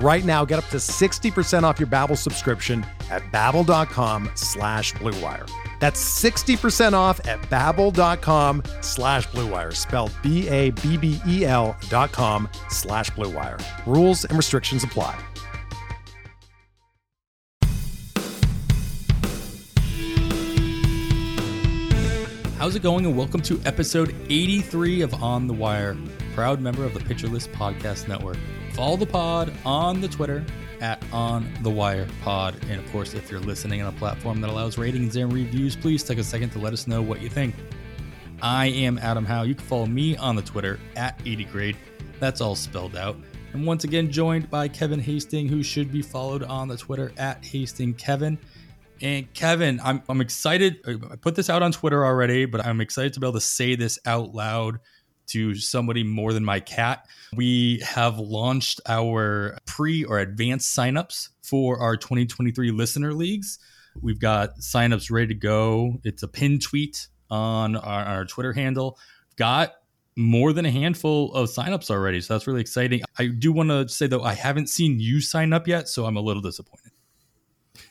Right now, get up to 60% off your Babbel subscription at babbel.com slash bluewire. That's 60% off at babbel.com slash bluewire, spelled B-A-B-B-E-L dot com slash bluewire. Rules and restrictions apply. How's it going? And welcome to episode 83 of On the Wire, proud member of the Pitcher List Podcast Network. Follow the pod on the Twitter at On the Wire Pod. And of course, if you're listening on a platform that allows ratings and reviews, please take a second to let us know what you think. I am Adam Howe. You can follow me on the Twitter at 80grade. That's all spelled out. And once again, joined by Kevin Hasting, who should be followed on the Twitter at Hasting Kevin. And Kevin, I'm, I'm excited. I put this out on Twitter already, but I'm excited to be able to say this out loud to somebody more than my cat. We have launched our pre or advanced signups for our 2023 listener leagues. We've got signups ready to go. It's a pin tweet on our, our Twitter handle. Got more than a handful of signups already. So that's really exciting. I do want to say, though, I haven't seen you sign up yet. So I'm a little disappointed.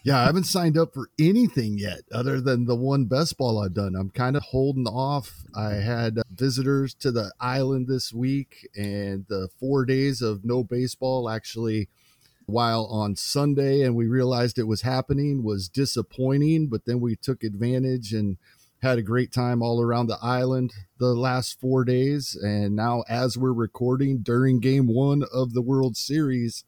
Yeah, I haven't signed up for anything yet other than the one best ball I've done. I'm kind of holding off. I had uh, visitors to the island this week, and the four days of no baseball actually, while on Sunday and we realized it was happening, was disappointing. But then we took advantage and had a great time all around the island the last four days. And now, as we're recording during game one of the World Series,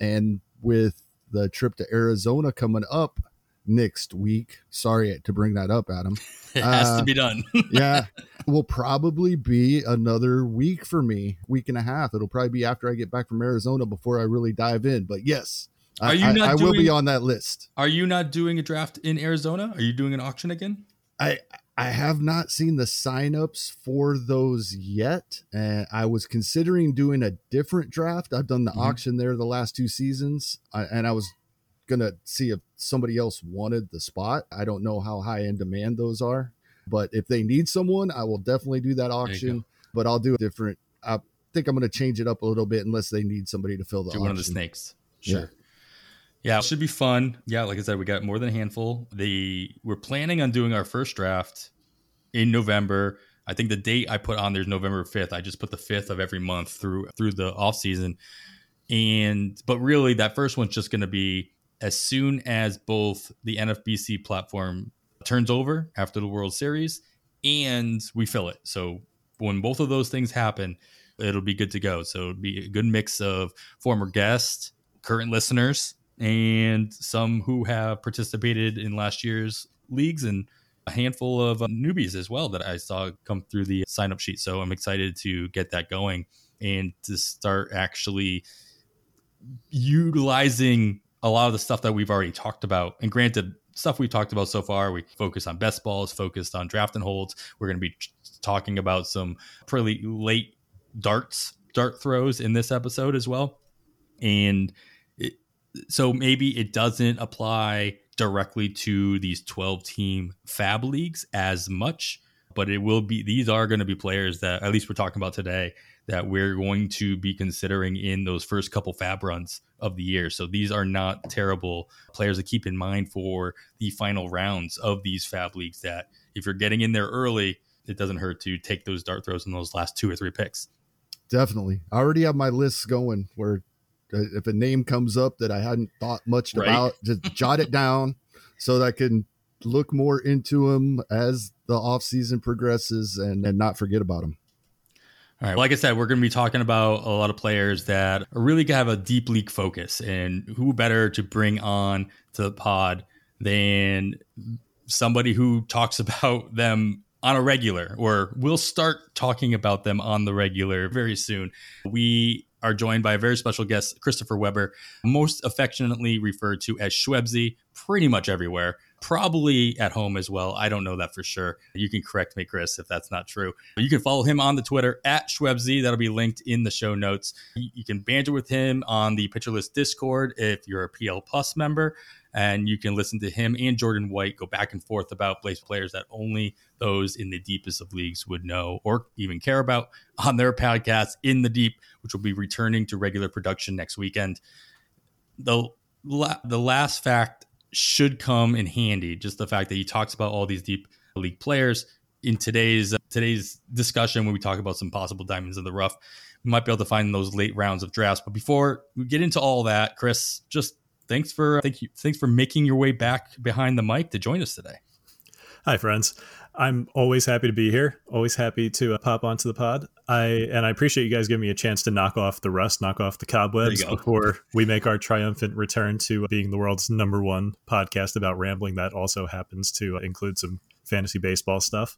and with the trip to Arizona coming up next week. Sorry to bring that up, Adam. It has uh, to be done. yeah. Will probably be another week for me, week and a half. It'll probably be after I get back from Arizona before I really dive in. But yes, are you I, not I, doing, will be on that list. Are you not doing a draft in Arizona? Are you doing an auction again? I I have not seen the signups for those yet. And I was considering doing a different draft. I've done the mm-hmm. auction there the last two seasons, I, and I was going to see if somebody else wanted the spot. I don't know how high in demand those are, but if they need someone, I will definitely do that auction. But I'll do a different. I think I'm going to change it up a little bit unless they need somebody to fill the. Do one of the snakes. Sure. Yeah. Yeah, it should be fun. Yeah, like I said, we got more than a handful. The we're planning on doing our first draft in November. I think the date I put on there's November 5th. I just put the 5th of every month through through the off season. And but really that first one's just going to be as soon as both the NFBC platform turns over after the World Series and we fill it. So when both of those things happen, it'll be good to go. So it'll be a good mix of former guests, current listeners, and some who have participated in last year's leagues and a handful of uh, newbies as well that I saw come through the sign up sheet. So I'm excited to get that going and to start actually utilizing a lot of the stuff that we've already talked about. And granted, stuff we talked about so far, we focus on best balls, focused on draft and holds. We're going to be talking about some pretty late darts, dart throws in this episode as well. And so maybe it doesn't apply directly to these 12 team fab leagues as much but it will be these are going to be players that at least we're talking about today that we're going to be considering in those first couple fab runs of the year. So these are not terrible players to keep in mind for the final rounds of these fab leagues that if you're getting in there early it doesn't hurt to take those dart throws in those last two or three picks. Definitely. I already have my lists going where if a name comes up that I hadn't thought much right. about, just jot it down so that I can look more into them as the off season progresses and, and not forget about them. All right. Like I said, we're going to be talking about a lot of players that really have a deep league focus, and who better to bring on to the pod than somebody who talks about them on a regular, or we'll start talking about them on the regular very soon. We are joined by a very special guest, Christopher Weber, most affectionately referred to as Schwebzy, pretty much everywhere. Probably at home as well. I don't know that for sure. You can correct me, Chris, if that's not true. You can follow him on the Twitter at Schwebzy. That'll be linked in the show notes. You can banter with him on the Pitcher List Discord if you're a PL Plus member and you can listen to him and Jordan White go back and forth about place players that only those in the deepest of leagues would know or even care about on their podcast in the deep, which will be returning to regular production next weekend. The the last fact should come in handy, just the fact that he talks about all these deep league players in today's today's discussion when we talk about some possible diamonds in the rough. We might be able to find those late rounds of drafts. But before we get into all that, Chris, just thanks for thank you thanks for making your way back behind the mic to join us today. Hi, friends. I'm always happy to be here. Always happy to uh, pop onto the pod. I and I appreciate you guys giving me a chance to knock off the rust, knock off the cobwebs before we make our triumphant return to being the world's number one podcast about rambling. That also happens to include some fantasy baseball stuff.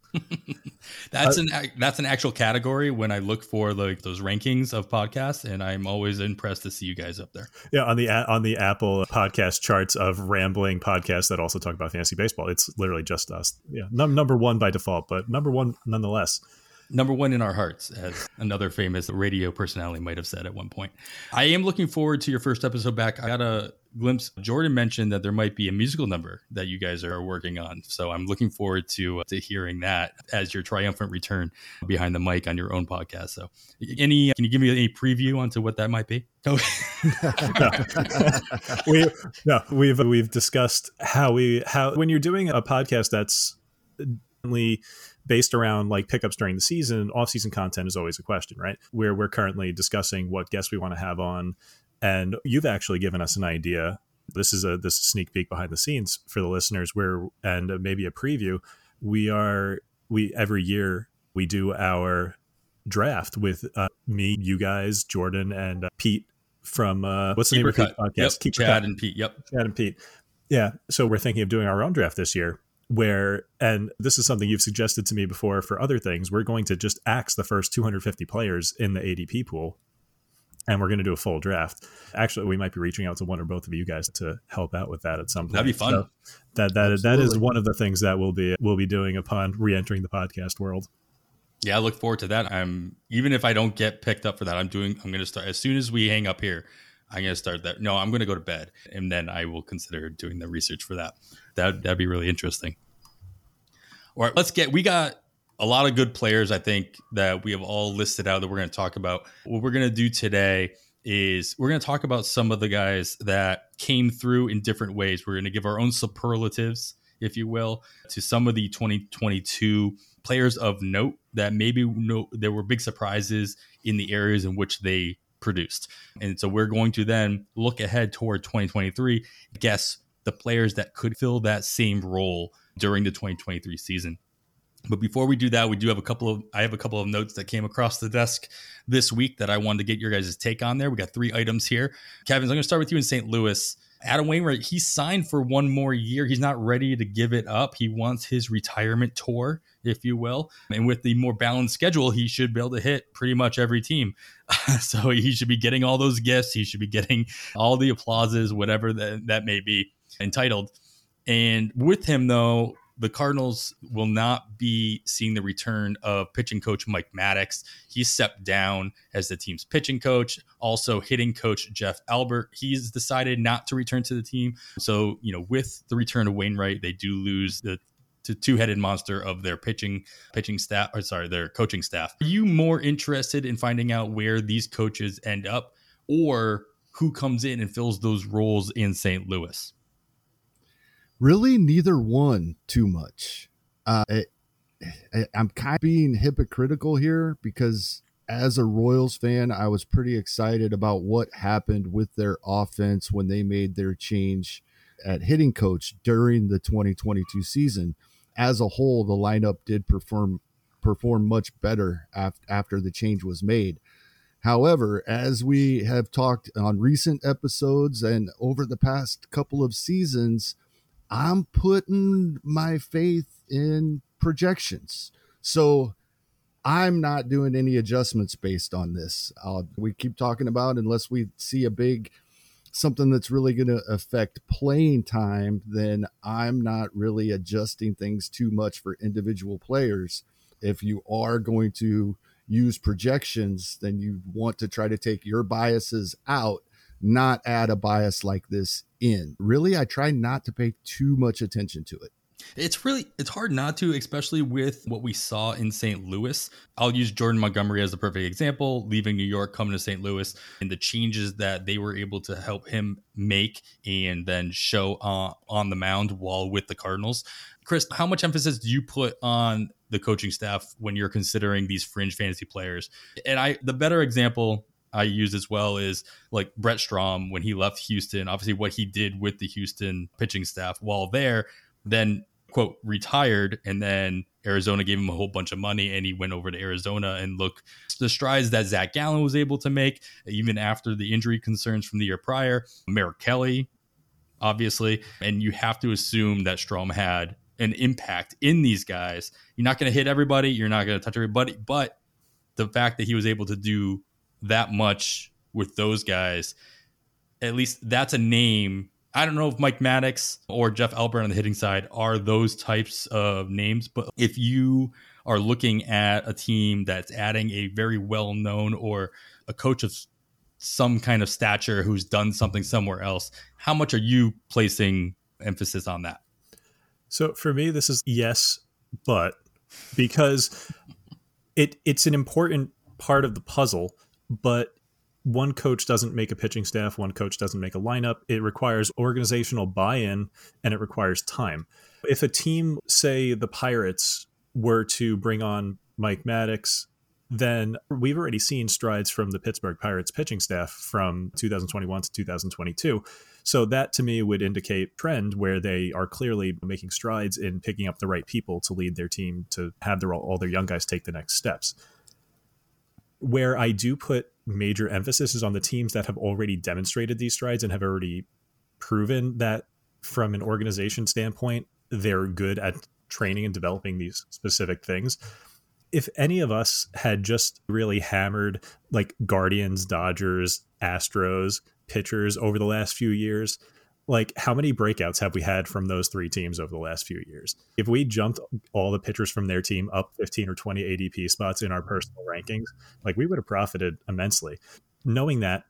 that's uh, an that's an actual category when I look for like those rankings of podcasts, and I'm always impressed to see you guys up there. Yeah, on the on the Apple podcast charts of rambling podcasts that also talk about fantasy baseball, it's literally just us. Yeah, num- number one by default, but number one nonetheless number one in our hearts, as another famous radio personality might have said at one point. I am looking forward to your first episode back. I got a glimpse. Jordan mentioned that there might be a musical number that you guys are working on, so I'm looking forward to uh, to hearing that as your triumphant return behind the mic on your own podcast. So, any can you give me any preview onto what that might be? no. we no, we've we've discussed how we how when you're doing a podcast that's based around like pickups during the season, off-season content is always a question, right? Where we're currently discussing what guests we want to have on, and you've actually given us an idea. This is a this is a sneak peek behind the scenes for the listeners, where and maybe a preview. We are we every year we do our draft with uh, me, you guys, Jordan, and uh, Pete from uh, what's the Keeper name of the podcast? Yep. Keep Chad Cut. and Pete. Yep, Chad and Pete. Yeah, so we're thinking of doing our own draft this year where and this is something you've suggested to me before for other things we're going to just axe the first 250 players in the adp pool and we're going to do a full draft actually we might be reaching out to one or both of you guys to help out with that at some point that'd be fun so that that Absolutely. that is one of the things that we'll be we'll be doing upon re-entering the podcast world yeah i look forward to that i'm even if i don't get picked up for that i'm doing i'm going to start as soon as we hang up here I'm going to start that. No, I'm going to go to bed, and then I will consider doing the research for that. That that'd be really interesting. All right, let's get. We got a lot of good players. I think that we have all listed out that we're going to talk about. What we're going to do today is we're going to talk about some of the guys that came through in different ways. We're going to give our own superlatives, if you will, to some of the 2022 players of note that maybe no, there were big surprises in the areas in which they produced. And so we're going to then look ahead toward 2023, guess the players that could fill that same role during the 2023 season. But before we do that, we do have a couple of I have a couple of notes that came across the desk this week that I wanted to get your guys' take on there. We got three items here. Kevin, I'm going to start with you in St. Louis. Adam Wainwright, he signed for one more year. He's not ready to give it up. He wants his retirement tour, if you will. And with the more balanced schedule, he should be able to hit pretty much every team. so he should be getting all those gifts. He should be getting all the applauses, whatever that, that may be entitled. And with him, though, the Cardinals will not be seeing the return of pitching coach Mike Maddux. He stepped down as the team's pitching coach. Also, hitting coach Jeff Albert, he's decided not to return to the team. So, you know, with the return of Wainwright, they do lose the two-headed monster of their pitching pitching staff or sorry their coaching staff are you more interested in finding out where these coaches end up or who comes in and fills those roles in st louis really neither one too much. Uh, I, I'm kind of being hypocritical here because as a Royals fan, I was pretty excited about what happened with their offense when they made their change at hitting coach during the 2022 season. As a whole, the lineup did perform performed much better af- after the change was made. However, as we have talked on recent episodes and over the past couple of seasons, I'm putting my faith in projections. So I'm not doing any adjustments based on this. Uh, we keep talking about unless we see a big something that's really going to affect playing time, then I'm not really adjusting things too much for individual players. If you are going to use projections, then you want to try to take your biases out, not add a bias like this in. Really, I try not to pay too much attention to it. It's really it's hard not to, especially with what we saw in St. Louis. I'll use Jordan Montgomery as the perfect example, leaving New York, coming to St. Louis, and the changes that they were able to help him make and then show uh, on the mound while with the Cardinals. Chris, how much emphasis do you put on the coaching staff when you're considering these fringe fantasy players? And I the better example I use as well is like Brent Strom when he left Houston, obviously what he did with the Houston pitching staff while there, then quote retired and then Arizona gave him a whole bunch of money and he went over to Arizona and look the strides that Zach Gallen was able to make even after the injury concerns from the year prior. Merrill Kelly, obviously, and you have to assume that Strom had an impact in these guys. You're not going to hit everybody, you're not going to touch everybody, but the fact that he was able to do that much with those guys, at least that's a name. I don't know if Mike Maddux or Jeff Albert on the hitting side are those types of names, but if you are looking at a team that's adding a very well known or a coach of some kind of stature who's done something somewhere else, how much are you placing emphasis on that? So for me, this is yes, but because it it's an important part of the puzzle, but one coach doesn't make a pitching staff, one coach doesn't make a lineup. It requires organizational buy in and it requires time. If a team, say the Pirates, were to bring on Mike Maddux, then we've already seen strides from the Pittsburgh Pirates pitching staff from 2021 to 2022. So that to me would indicate trend where they are clearly making strides in picking up the right people to lead their team to have their all their young guys take the next steps. Where I do put major emphasis is on the teams that have already demonstrated these strides and have already proven that from an organization standpoint they're good at training and developing these specific things. If any of us had just really hammered like Guardians, Dodgers, Astros, pitchers over the last few years, like how many breakouts have we had from those three teams over the last few years? If we jumped all the pitchers from their team up 15 or 20 ADP spots in our personal rankings, like we would have profited immensely. Knowing that,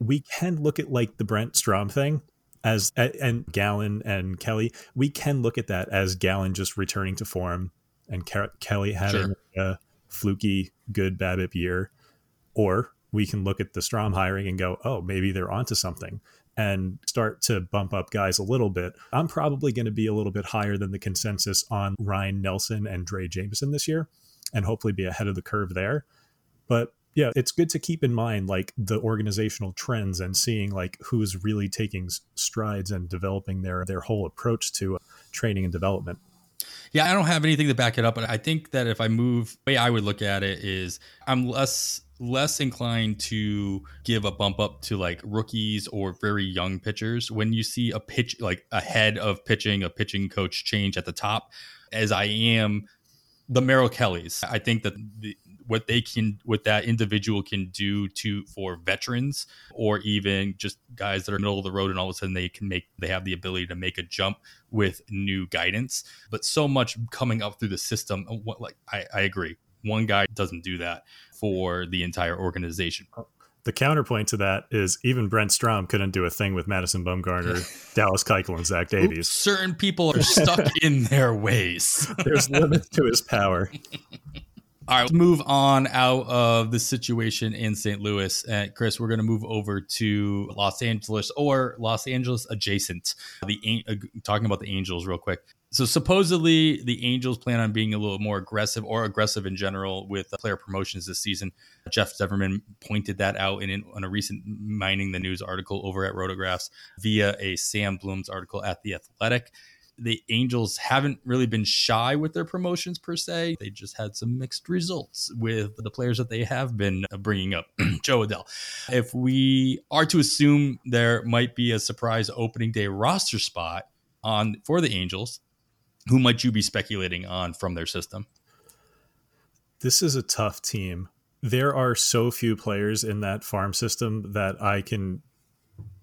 we can look at like the Brent Strom thing as and Gallen and Kelly, we can look at that as Gallen just returning to form and Kelly having sure. a fluky good BABIP year, or we can look at the Strom hiring and go, oh, maybe they're onto something and start to bump up guys a little bit. I'm probably going to be a little bit higher than the consensus on Ryan Nelson and Drey Jameson this year and hopefully be ahead of the curve there. But yeah, it's good to keep in mind like the organizational trends and seeing like who's really taking strides and developing their their whole approach to uh, training and development. Yeah, I don't have anything to back it up, but I think that if I move, way I would look at it is I'm less less inclined to give a bump up to like rookies or very young pitchers. When you see a pitch like ahead of pitching a pitching coach change at the top as I am the Merrill Kellys. I think that the, what they can what that individual can do to for veterans or even just guys that are middle of the road and all of a sudden they can make they have the ability to make a jump with new guidance. But so much coming up through the system uh, what like I, I agree one guy doesn't do that for the entire organization the counterpoint to that is even Brent Strom couldn't do a thing with Madison Bumgarner, Dallas Keuchel, and Zach Davies. Certain people are stuck in their ways. There's limits to his power. All right, let's move on out of the situation in St. Louis. And Chris, we're going to move over to Los Angeles or Los Angeles adjacent. The uh, talking about the Angels real quick. So supposedly the Angels plan on being a little more aggressive or aggressive in general with uh, player promotions this season. Jeff Zimmerman pointed that out in, in a recent mining the news article over at Rotographs via a Sam Blum's article at the Athletic the Angels haven't really been shy with their promotions per se. They just had some mixed results with the players that they have been uh, bringing up. Jo Adell. If we are to assume there might be a surprise opening day roster spot on for the Angels, who might you be speculating on from their system? This is a tough team. There are so few players in that farm system that I can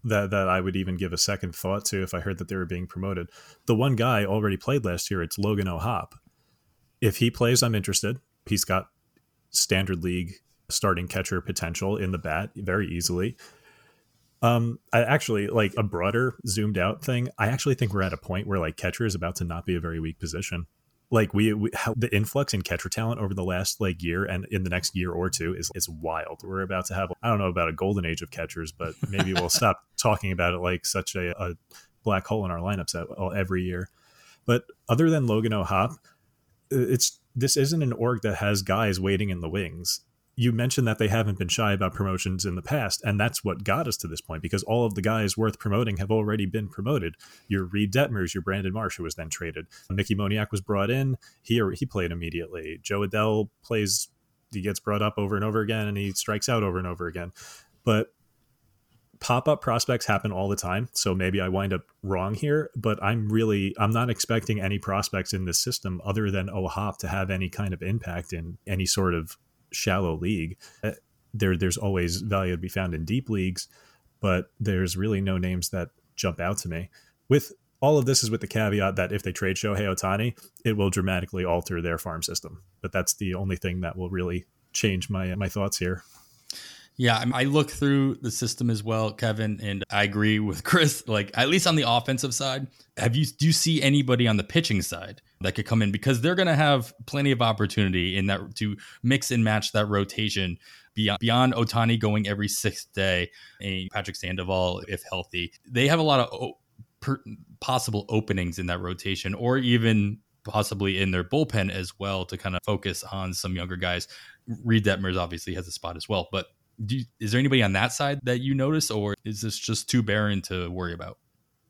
that that I would even give a second thought to if I heard that they were being promoted. The one guy already played last year. It's Logan O'Hoppe. If he plays, I'm interested. He's got standard league starting catcher potential in the bat very easily. Um, I actually like a broader zoomed out thing. I actually think we're at a point where like catcher is about to not be a very weak position like we, we how the influx in catcher talent over the last like year and in the next year or two is is wild. We're about to have I don't know about a golden age of catchers, but maybe we'll stop talking about it like such a, a black hole in our lineups every year. But other than Logan O'Hop, it's this isn't an org that has guys waiting in the wings you mentioned that they haven't been shy about promotions in the past, and that's what got us to this point because all of the guys worth promoting have already been promoted. Your Reid Detmers, your Brandon Marsh, who was then traded. Mickey Moniak was brought in. He he played immediately. Jo Adell plays. He gets brought up over and over again, and he strikes out over and over again. But pop up prospects happen all the time, so maybe I wind up wrong here. But I'm really I'm not expecting any prospects in this system other than O'Hoppe to have any kind of impact in any sort of shallow league. Uh, there, there's always value to be found in deep leagues, but there's really no names that jump out to me. With all of this is with the caveat that if they trade Shohei Ohtani, it will dramatically alter their farm system. But that's the only thing that will really change my my thoughts here. Yeah, I look through the system as well, Kevin, and I agree with Chris. Like at least on the offensive side, have you do you see anybody on the pitching side that could come in because they're going to have plenty of opportunity in that to mix and match that rotation beyond beyond Ohtani going every sixth day and Patrick Sandoval if healthy. They have a lot of per, possible openings in that rotation, or even possibly in their bullpen as well to kind of focus on some younger guys. Reid Detmers obviously has a spot as well, but you, is there anybody on that side that you notice, or is this just too barren to worry about?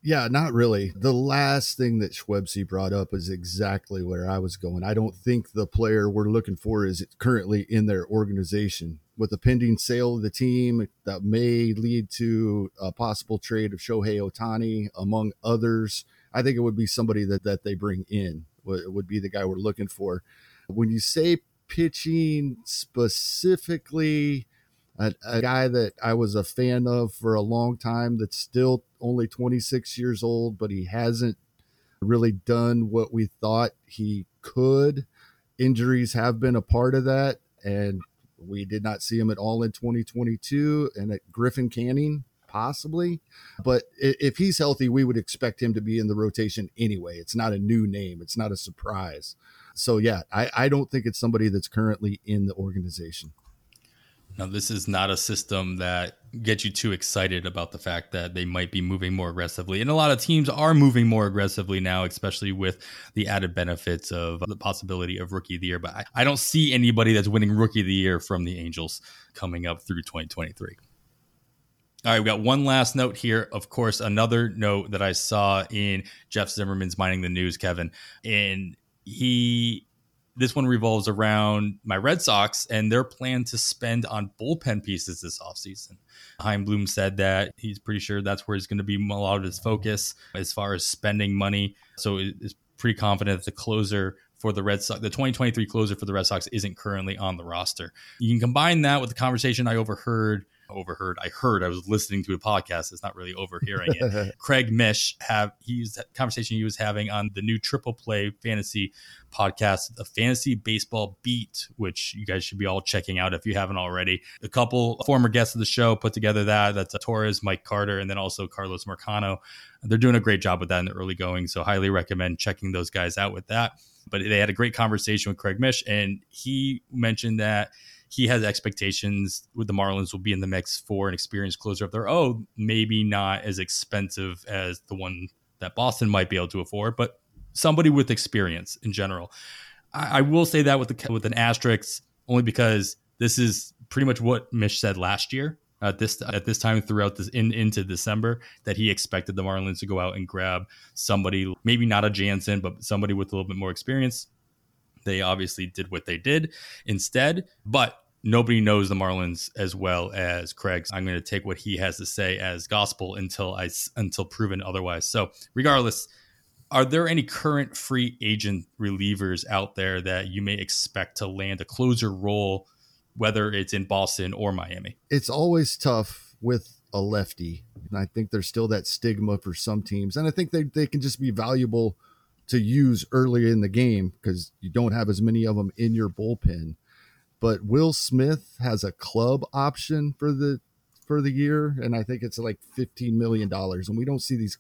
Yeah, not really. The last thing that Schwebzy brought up is exactly where I was going. I don't think the player we're looking for is currently in their organization. With the pending sale of the team, that may lead to a possible trade of Shohei Ohtani, among others. I think it would be somebody that, that they bring in, would, would be the guy we're looking for. When you say pitching specifically, a, a, guy that I was a fan of for a long time that's still only 26 years old, but he hasn't really done what we thought he could. Injuries have been a part of that, and we did not see him at all in 2022 and at Griffin Canning possibly. But if he's healthy, we would expect him to be in the rotation anyway. It's not a new name, it's not a surprise. So, yeah, I, I don't think it's somebody that's currently in the organization. Now, this is not a system that gets you too excited about the fact that they might be moving more aggressively. And a lot of teams are moving more aggressively now, especially with the added benefits of the possibility of rookie of the year. But I, I don't see anybody that's winning rookie of the year from the Angels coming up through 2023. All right, we got one last note here. Of course, another note that I saw in Jeff Zimmerman's Mining the News, Kevin. And he this one revolves around my Red Sox and their plan to spend on bullpen pieces this offseason. Chaim Bloom said that he's pretty sure that's where he's going to be a lot of his focus as far as spending money. So he's pretty confident that the closer for the Red Sox, the 2023 closer for the Red Sox isn't currently on the roster. You can combine that with the conversation I overheard overheard. I heard. I was listening to a podcast. It's not really overhearing it. Craig Mish have he's that conversation he was having on the new Triple Play Fantasy podcast, the Fantasy Baseball Beat, which you guys should be all checking out if you haven't already. A couple former guests of the show put together that. That's uh, Torres, Mike Carter, and then also Carlos Marcano. They're doing a great job with that in the early going. So highly recommend checking those guys out with that. But they had a great conversation with Craig Mish, and he mentioned that he has expectations with the Marlins will be in the mix for an experienced closer of their own. Maybe not as expensive as the one that Boston might be able to afford, but somebody with experience in general. I, I will say that with the with an asterisk, only because this is pretty much what Mish said last year at this at this time throughout this in into December that he expected the Marlins to go out and grab somebody, maybe not a Jansen, but somebody with a little bit more experience. They obviously did what they did instead, but nobody knows the Marlins as well as Craig. I'm going to take what he has to say as gospel until I until proven otherwise. So, regardless, are there any current free agent relievers out there that you may expect to land a closer role, whether it's in Boston or Miami? It's always tough with a lefty. And I think there's still that stigma for some teams. And I think they, they can just be valuable to use early in the game because you don't have as many of them in your bullpen. But Will Smith has a club option for the for the year, and I think it's like fifteen million dollars. And we don't see these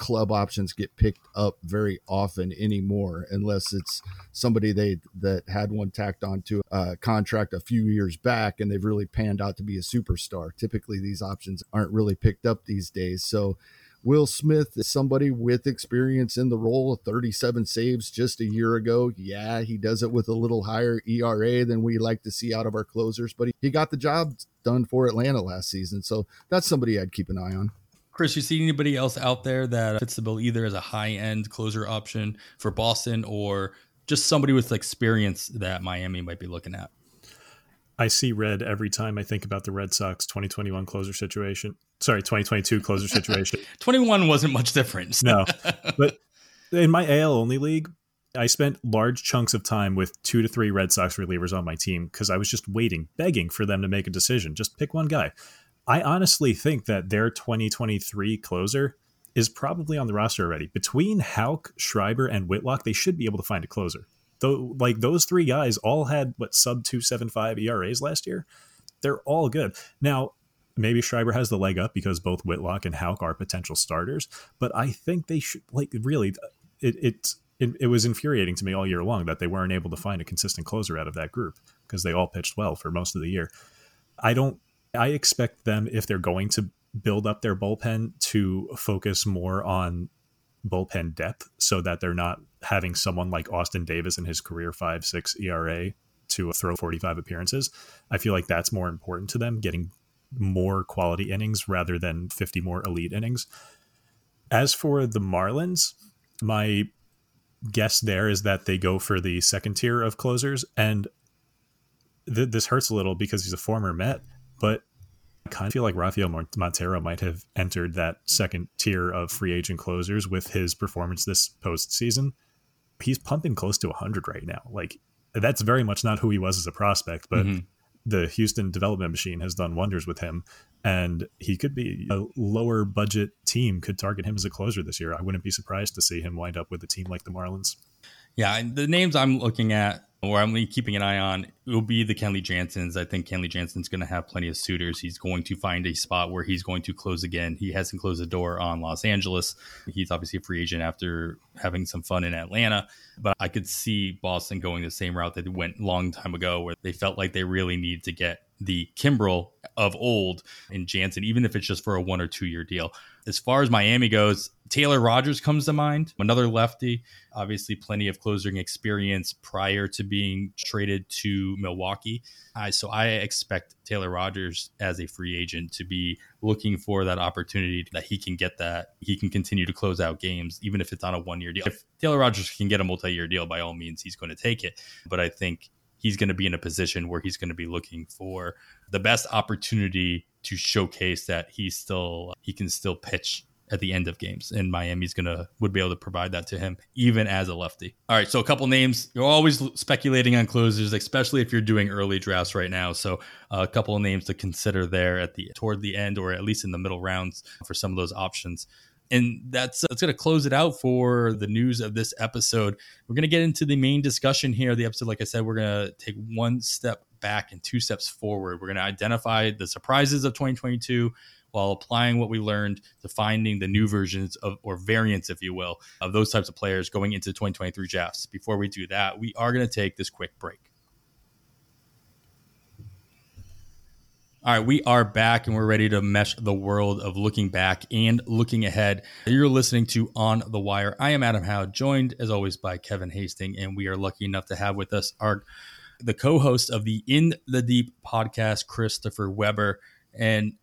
club options get picked up very often anymore unless it's somebody they that had one tacked onto a contract a few years back and they've really panned out to be a superstar typically these options aren't really picked up these days so Will Smith is somebody with experience in the role of 37 saves just a year ago. Yeah, he does it with a little higher ERA than we like to see out of our closers, but he, he got the job done for Atlanta last season. So that's somebody I'd keep an eye on. Chris, you see anybody else out there that fits the bill either as a high end closer option for Boston or just somebody with experience that Miami might be looking at? I see red every time I think about the Red Sox 2021 closer situation. Sorry, 2022 closer situation. 21 wasn't much different. no, but in my AL only league, I spent large chunks of time with two to three Red Sox relievers on my team because I was just waiting, begging for them to make a decision. Just pick one guy. I honestly think that their 2023 closer is probably on the roster already. Between Houck, Schreiber, and Whitlock, they should be able to find a closer. Though, like those three guys all had what sub 275 ERAs last year. They're all good. Now, maybe Schreiber has the leg up because both Whitlock and Houck are potential starters, but I think they should like really it, it it, it was infuriating to me all year long that they weren't able to find a consistent closer out of that group because they all pitched well for most of the year. I don't I expect them, if they're going to build up their bullpen, to focus more on bullpen depth so that they're not having someone like Austin Davis in his career 5 6 ERA to throw 45 appearances. I feel like that's more important to them, getting more quality innings rather than 50 more elite innings. As for the Marlins, my guess there is that they go for the second tier of closers. And th- this hurts a little because he's a former Met, but I kind of feel like Rafael Montero might have entered that second tier of free agent closers with his performance this postseason. He's pumping close to 100 right now. Like, that's very much not who he was as a prospect, but mm-hmm. the Houston development machine has done wonders with him. And he could be a lower budget team could target him as a closer this year. I wouldn't be surprised to see him wind up with a team like the Marlins. Yeah, and the names I'm looking at or I'm keeping an eye on will be the Kenley Jansen's. I think Kenley Jansen's going to have plenty of suitors. He's going to find a spot where he's going to close again. He hasn't closed the door on Los Angeles. He's obviously a free agent after having some fun in Atlanta, but I could see Boston going the same route that went a long time ago, where they felt like they really need to get the Kimbrel of old in Jansen, even if it's just for a one or two year deal. As far as Miami goes, Taylor Rogers comes to mind, another lefty, obviously plenty of closing experience prior to being traded to Milwaukee. So I expect Taylor Rogers as a free agent to be looking for that opportunity that he can get that he can continue to close out games, even if it's on a one year deal. If Taylor Rogers can get a multi year deal, by all means, he's going to take it. But I think he's going to be in a position where he's going to be looking for the best opportunity to showcase that he's still he can still pitch at the end of games and Miami's to would be able to provide that to him even as a lefty. All right, so a couple names. You're always speculating on closers especially if you're doing early drafts right now. So uh, a couple of names to consider there at the toward the end or at least in the middle rounds for some of those options and that's that's going to close it out for the news of this episode. We're going to get into the main discussion here. The episode, like I said, we're going to take one step back and two steps forward. We're going to identify the surprises of 2022 while applying what we learned to finding the new versions of or variants, if you will, of those types of players going into 2023 drafts. Before we do that, we are going to take this quick break. All right, we are back and we're ready to mesh the world of looking back and looking ahead. You're listening to On the Wire. I am Adam Howe, joined as always by Kevin Hasting, and we are lucky enough to have with us our the co-host of the In the Deep podcast, Christopher Weber. And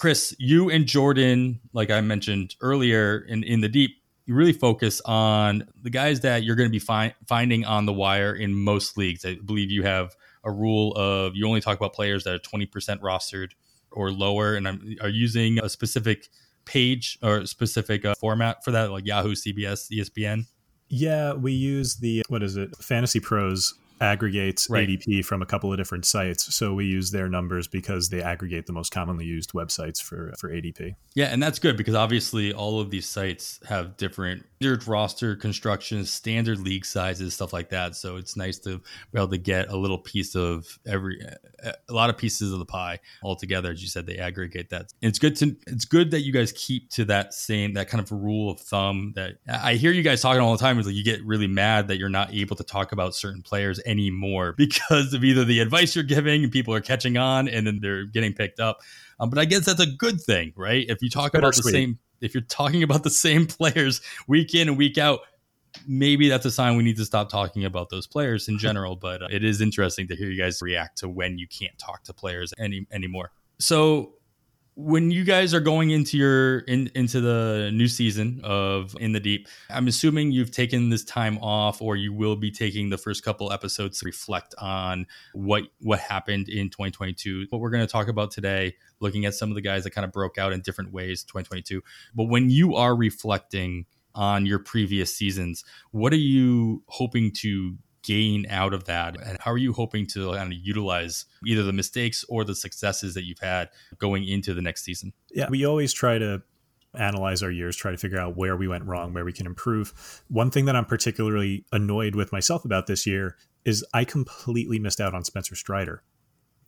Chris, you and Jordan, like I mentioned earlier in, in the deep, you really focus on the guys that you're going to be fi- finding on the wire in most leagues. I believe you have a rule of you only talk about players that are 20% rostered or lower and I'm, are using a specific page or specific uh, format for that, like Yahoo, CBS, ESPN? Yeah, we use the, what is it, Fantasy Pros aggregates right. ADP from a couple of different sites. So we use their numbers because they aggregate the most commonly used websites for for ADP. Yeah, and that's good because obviously all of these sites have different standard roster constructions, standard league sizes, stuff like that. So it's nice to be able to get a little piece of every a lot of pieces of the pie all together. As you said, they aggregate that. It's good to it's good that you guys keep to that same that kind of rule of thumb that I hear you guys talking all the time is like you get really mad that you're not able to talk about certain players anymore because of either the advice you're giving and people are catching on and then they're getting picked up. Um, but I guess that's a good thing, right? If you talk about the same, if you're talking about the same players week in and week out, maybe that's a sign we need to stop talking about those players in general. But uh, it is interesting to hear you guys react to when you can't talk to players any anymore. So when you guys are going into your in, into the new season of in the deep i'm assuming you've taken this time off or you will be taking the first couple episodes to reflect on what what happened in 2022 what we're going to talk about today looking at some of the guys that kind of broke out in different ways 2022 but when you are reflecting on your previous seasons what are you hoping to gain out of that? And how are you hoping to kind of utilize either the mistakes or the successes that you've had going into the next season? Yeah, we always try to analyze our years, try to figure out where we went wrong, where we can improve. One thing that I'm particularly annoyed with myself about this year is I completely missed out on Spencer Strider.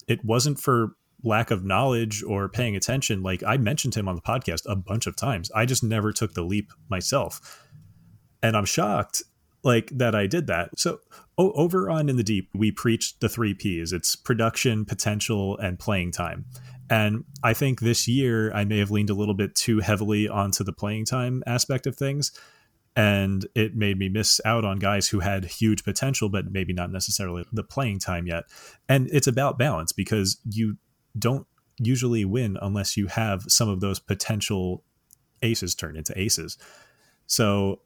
It wasn't for lack of knowledge or paying attention. Like I mentioned him on the podcast a bunch of times. I just never took the leap myself. And I'm shocked like that I did that. So oh, over on In the Deep, we preached the three P's. It's production, potential, and playing time. And I think this year I may have leaned a little bit too heavily onto the playing time aspect of things. And it made me miss out on guys who had huge potential, but maybe not necessarily the playing time yet. And it's about balance because you don't usually win unless you have some of those potential aces turn into aces. So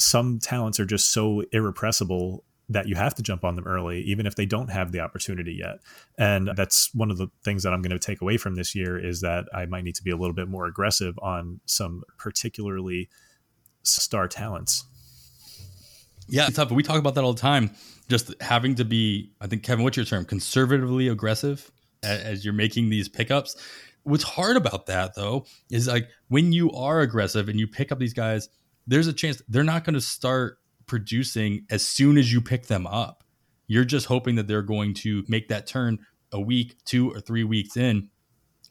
some talents are just so irrepressible that you have to jump on them early, even if they don't have the opportunity yet. And that's one of the things that I'm going to take away from this year is that I might need to be a little bit more aggressive on some particularly star talents. Yeah, it's tough. We talk about that all the time. Just having to be, I think, Kevin, what's your term? Conservatively aggressive as you're making these pickups. What's hard about that, though, is like when you are aggressive and you pick up these guys – there's a chance they're not going to start producing as soon as you pick them up. You're just hoping that they're going to make that turn a week, two or three weeks in.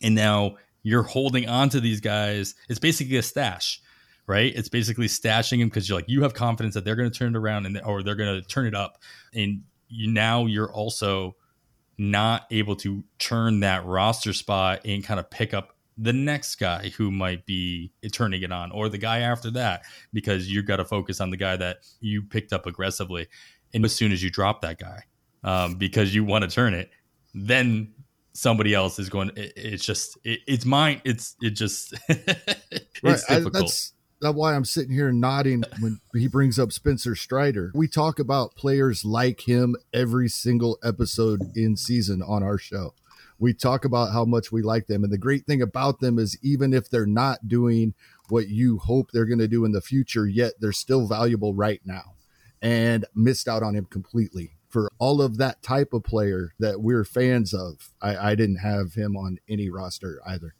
And now you're holding on to these guys. It's basically a stash, right? It's basically stashing them because you're like, you have confidence that they're going to turn it around and or they're going to turn it up. And you now you're also not able to turn that roster spot and kind of pick up the next guy who might be turning it on or the guy after that because you got to focus on the guy that you picked up aggressively and as soon as you drop that guy um, because you want to turn it then somebody else is going it, it's just it, it's mine it's it just it's right. difficult. I, that's that's why I'm sitting here nodding when he brings up Spencer Strider. We talk about players like him every single episode in season on our show we talk about how much we like them. And the great thing about them is even if they're not doing what you hope they're going to do in the future, yet they're still valuable right now. And missed out on him completely. For all of that type of player that we're fans of, I, I didn't have him on any roster either.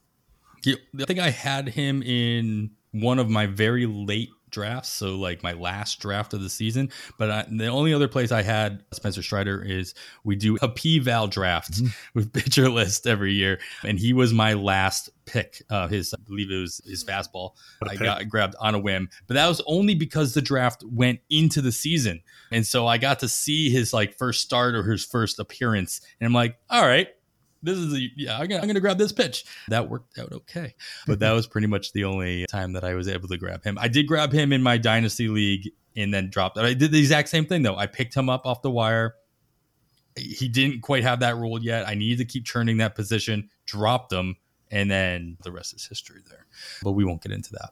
Yeah, I think I had him in one of my very late drafts, so like my last draft of the season. But I, the only other place I had Spencer Strider is we do a P Val draft mm-hmm. with pitcher list every year, and he was my last pick. Uh, his I believe it was his fastball. I got grabbed on a whim, but that was only because the draft went into the season, and so I got to see his like first start or his first appearance, and I'm like, all right, this is a, yeah I'm gonna, I'm gonna grab this pitch that worked out okay but that was pretty much the only time that i was able to grab him i did grab him in my dynasty league and then dropped i did the exact same thing though i picked him up off the wire he didn't quite have that role yet. I need to keep churning that position, dropped him, and then the rest is history there. But we won't get into that.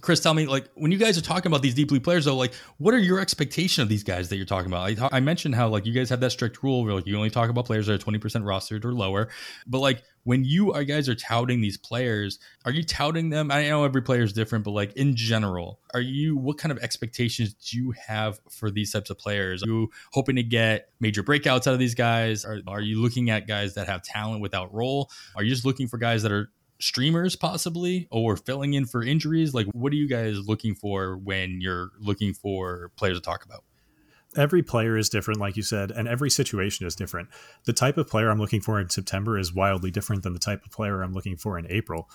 Chris, tell me, like, when you guys are talking about these deep league players, though, like, what are your expectation of these guys that you're talking about? I, I mentioned how, like, you guys have that strict rule where, like, you only talk about players that are 20% rostered or lower. But, like, when you are guys are touting these players, are you touting them? I know every player is different, but, like, in general, are you, what kind of expectations do you have for these types of players? Are you hoping to get major breakouts out of these guys? Are, are you looking at guys that have talent without role? Are you just looking for guys that are streamers possibly or filling in for injuries? Like what are you guys looking for when you're looking for players to talk about? Every player is different like you said and every situation is different. The type of player i'm looking for in september is wildly different than the type of player i'm looking for in april.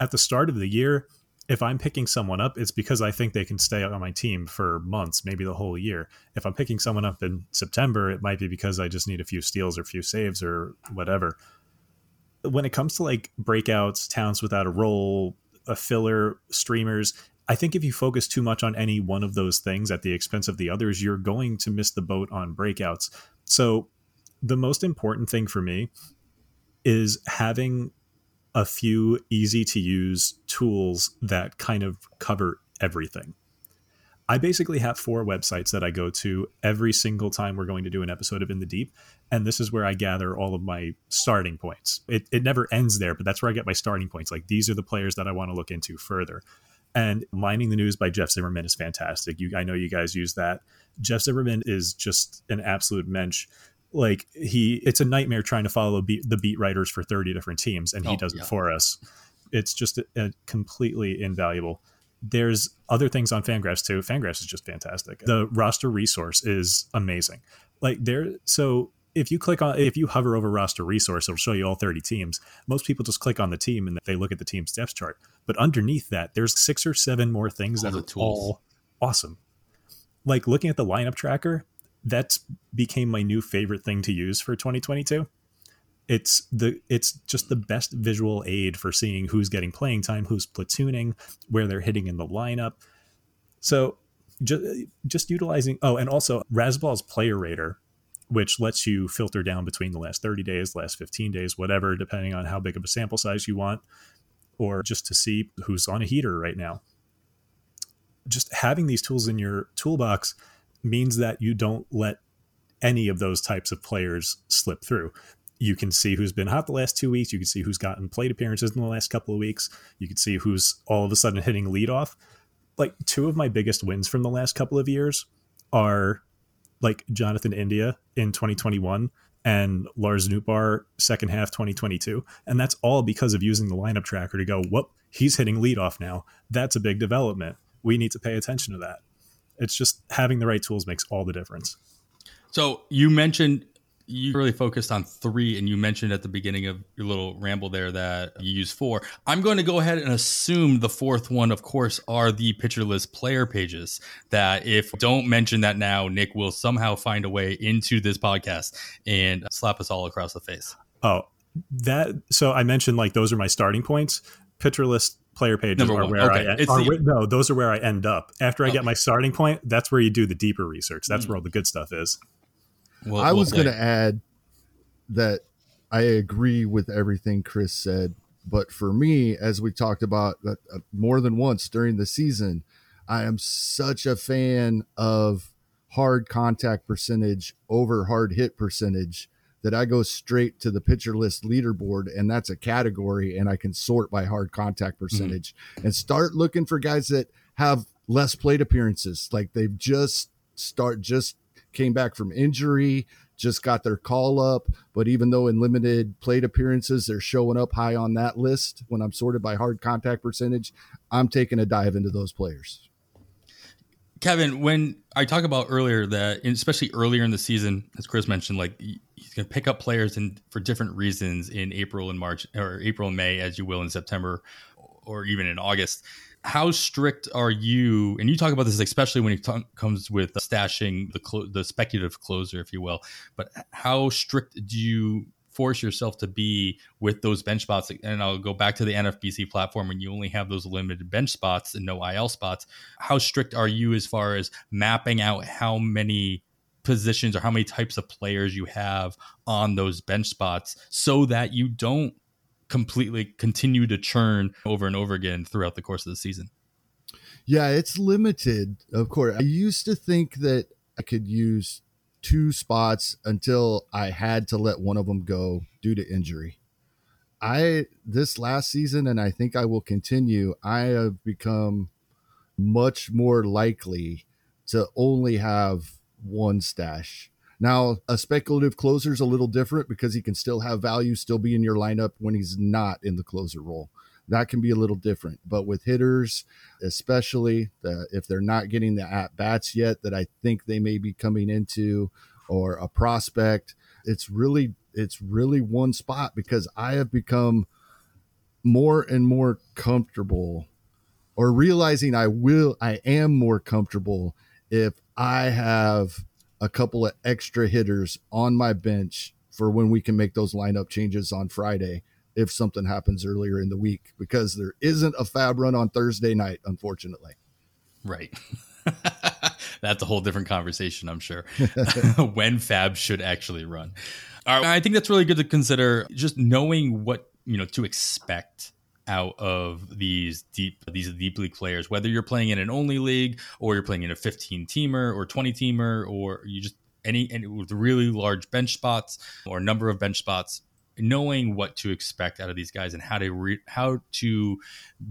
At the start of the year if i'm picking someone up it's because i think they can stay on my team for months maybe the whole year. If i'm picking someone up in september it might be because i just need a few steals or a few saves or whatever when it comes to like breakouts, towns without a role, a filler, streamers, I think if you focus too much on any one of those things at the expense of the others, you're going to miss the boat on breakouts. So the most important thing for me is having a few easy to use tools that kind of cover everything. I basically have four websites that I go to every single time we're going to do an episode of In the Deep. And this is where I gather all of my starting points. It, it never ends there, but that's where I get my starting points. Like these are the players that I want to look into further. And Mining the News by Jeff Zimmerman is fantastic. You, I know you guys use that. Jeff Zimmerman is just an absolute mensch. Like he, it's a nightmare trying to follow beat, the beat writers for 30 different teams, and he oh, does yeah. it for us. It's just a, a completely invaluable there's other things on Fangraphs too. Fangraphs is just fantastic. The roster resource is amazing. Like there, so if you click on if you hover over roster resource, it'll show you all 30 teams. Most people just click on the team and they look at the team's depth chart. But underneath that, there's six or seven more things all that are tools. all awesome. Like looking at the lineup tracker, that's became my new favorite thing to use for 2022 it's the it's just the best visual aid for seeing who's getting playing time, who's platooning, where they're hitting in the lineup. So just just utilizing oh, and also Razzball's player rater, which lets you filter down between the last 30 days, last 15 days, whatever, depending on how big of a sample size you want, or just to see who's on a heater right now. Just having these tools in your toolbox means that you don't let any of those types of players slip through you can see who's been hot the last two weeks. You can see who's gotten plate appearances in the last couple of weeks. You can see who's all of a sudden hitting leadoff. Like two of my biggest wins from the last couple of years are like Jonathan India in 2021 and Lars Nootbaar second half 2022. And that's all because of using the lineup tracker to go, whoop, he's hitting leadoff now. That's a big development. We need to pay attention to that. It's just having the right tools makes all the difference. So you mentioned you really focused on three, and you mentioned at the beginning of your little ramble there that you use four. I'm going to go ahead and assume the fourth one, of course, are the pitcher list player pages. That if don't mention that now, Nick will somehow find a way into this podcast and slap us all across the face. Oh, that. So I mentioned like those are my starting points. Pitcher list player pages are where okay. I are, the, no, those are where I end up. After I okay. get my starting point, that's where you do the deeper research. That's mm. where all the good stuff is. We'll, I was going to add that I agree with everything Chris said, but for me, as we talked about uh, uh, more than once during the season, I am such a fan of hard contact percentage over hard hit percentage that I go straight to the pitcher list leaderboard, and that's a category, and I can sort by hard contact mm-hmm. percentage mm-hmm. and start looking for guys that have less plate appearances, like they've just start just came back from injury, just got their call up. But even though in limited plate appearances, they're showing up high on that list when I'm sorted by hard contact percentage, I'm taking a dive into those players. Kevin, when I talk about earlier that, especially earlier in the season, as Chris mentioned, like he's going to pick up players in for different reasons in April and March, or April and May, as you will in September, or even in August how strict are you? And you talk about this especially when it t- comes with uh, stashing the clo- the speculative closer, if you will. But how strict do you force yourself to be with those bench spots? And I'll go back to the NFBC platform when you only have those limited bench spots and no IL spots. How strict are you as far as mapping out how many positions or how many types of players you have on those bench spots so that you don't completely continue to churn over and over again throughout the course of the season. Yeah, it's limited, of course. I used to think that I could use two spots until I had to let one of them go due to injury. I this last season and I think I will continue, I have become much more likely to only have one stash. Now, a speculative closer is a little different because he can still have value, still be in your lineup when he's not in the closer role. That can be a little different. But with hitters, especially the, if they're not getting the at bats yet that I think they may be coming into, or a prospect, it's really it's really one spot because I have become more and more comfortable or realizing I will I am more comfortable if I have a couple of extra hitters on my bench for when we can make those lineup changes on Friday if something happens earlier in the week because there isn't a fab run on Thursday night unfortunately. Right. That's a whole different conversation, I'm sure. when fab should actually run. Right, I think that's really good to consider just knowing what, you know, to expect out of these deep these deep league players whether you're playing in an only league or you're playing in a 15 teamer or 20 teamer or you just any, any with really large bench spots or number of bench spots knowing what to expect out of these guys and how to re- how to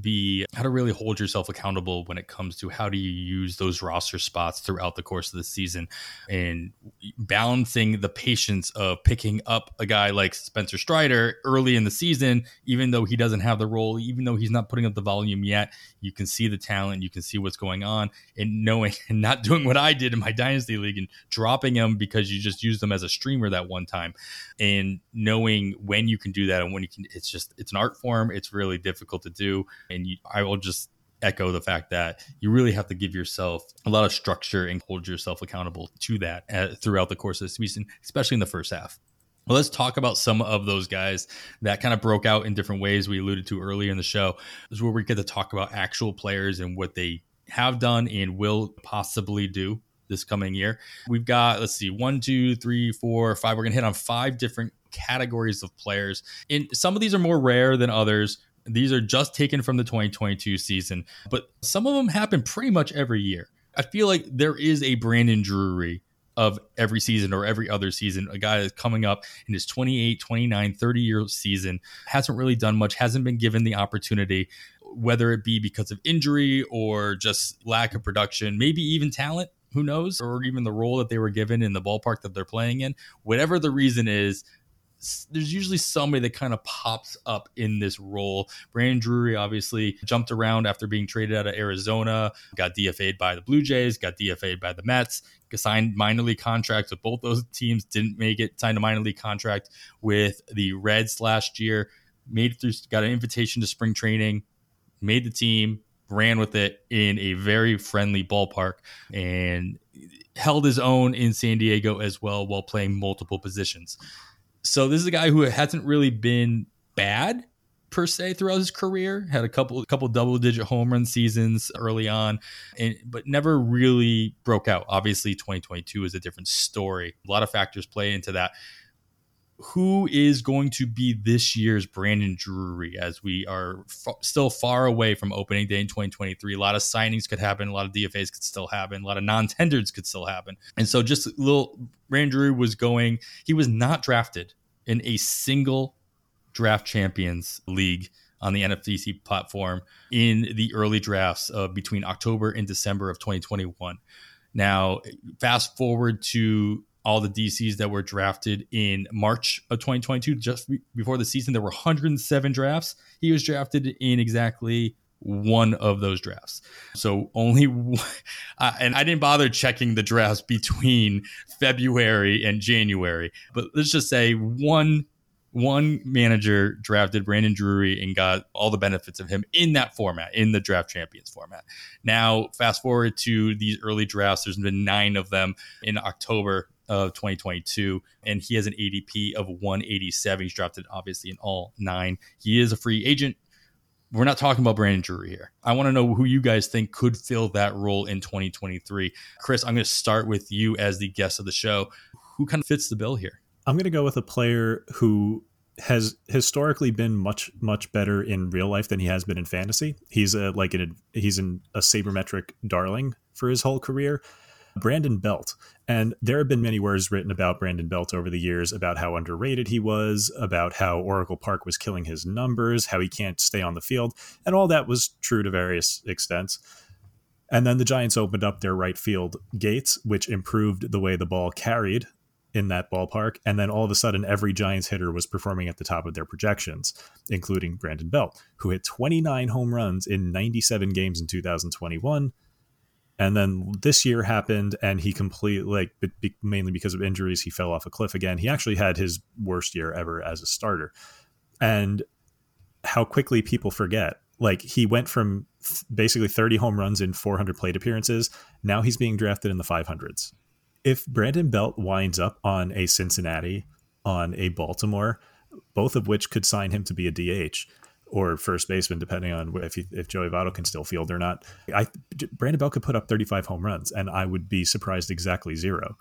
be how to really hold yourself accountable when it comes to how do you use those roster spots throughout the course of the season and balancing the patience of picking up a guy like Spencer Strider early in the season even though he doesn't have the role even though he's not putting up the volume yet you can see the talent you can see what's going on and knowing and not doing what I did in my dynasty league and dropping him because you just used them as a streamer that one time and knowing when you can do that and when you can it's just it's an art form. It's really difficult to do. And you, i will just echo the fact that you really have to give yourself a lot of structure and hold yourself accountable to that uh, throughout the course of the season especially in the first half. Well, let's talk about some of those guys that kind of broke out in different ways we alluded to earlier in the show. This is where we get to talk about actual players and what they have done and will possibly do this coming year. We've got, let's see, one, two, three, four, five. We're going to hit on five different categories of players. And some of these are more rare than others. These are just taken from the 2022 season, but some of them happen pretty much every year. I feel like there is a Brandon Drury of every season or every other season. A guy that's coming up in his 28, 29, 30 year season, hasn't really done much, hasn't been given the opportunity, whether it be because of injury or just lack of production, maybe even talent. Who knows? Or even the role that they were given in the ballpark that they're playing in. Whatever the reason is, there's usually somebody that kind of pops up in this role. Brandon Drury obviously jumped around after being traded out of Arizona, got DFA'd by the Blue Jays, got DFA'd by the Mets, signed minor league contracts with both those teams, didn't make it, signed a minor league contract with the Reds last year, made it through, got an invitation to spring training, made the team, ran with it in a very friendly ballpark, and held his own in San Diego as well while playing multiple positions. So this is a guy who hasn't really been bad per se throughout his career. Had a couple couple double digit home run seasons early on, and but never really broke out. Obviously, 2022 is a different story. A lot of factors play into that. Who is going to be this year's Brandon Drury as we are f- still far away from opening day in 2023? A lot of signings could happen, a lot of DFAs could still happen, a lot of non-tenders could still happen. And so just a little Brandon Drury was going, he was not drafted in a single draft champions league on the NFBC platform in the early drafts of between October and December of 2021. Now, fast forward to all the DCs that were drafted in March of 2022, just before the season, there were 107 drafts. He was drafted in exactly one of those drafts. So only, uh, and I didn't bother checking the drafts between February and January, but let's just say one one manager drafted Brandon Drury and got all the benefits of him in that format, in the draft champions format. Now, fast forward to these early drafts, there's been nine of them in October of 2022, and he has an ADP of 187. He's drafted obviously in all nine. He is a free agent we're not talking about Brandon Drury here. I want to know who you guys think could fill that role in 2023. Chris, I'm going to start with you as the guest of the show. Who kind of fits the bill here? I'm going to go with a player who has historically been much much better in real life than he has been in fantasy. He's a like an he's an, a sabermetric darling for his whole career. Brandon Belt. And there have been many words written about Brandon Belt over the years about how underrated he was, about how Oracle Park was killing his numbers, how he can't stay on the field. And all that was true to various extents. And then the Giants opened up their right field gates, which improved the way the ball carried in that ballpark. And then all of a sudden, every Giants hitter was performing at the top of their projections, including Brandon Belt, who hit 29 home runs in 97 games in 2021. And then this year happened, and he completely, like, mainly because of injuries, he fell off a cliff again. He actually had his worst year ever as a starter. And how quickly people forget. Like, he went from basically 30 home runs in 400 plate appearances. Now he's being drafted in the 500s if Brandon Belt winds up on a Cincinnati, on a Baltimore, both of which could sign him to be a DH or first baseman, depending on if he, if Joey Votto can still field or not. I Brandon Belt could put up 35 home runs, and I would be surprised exactly zero.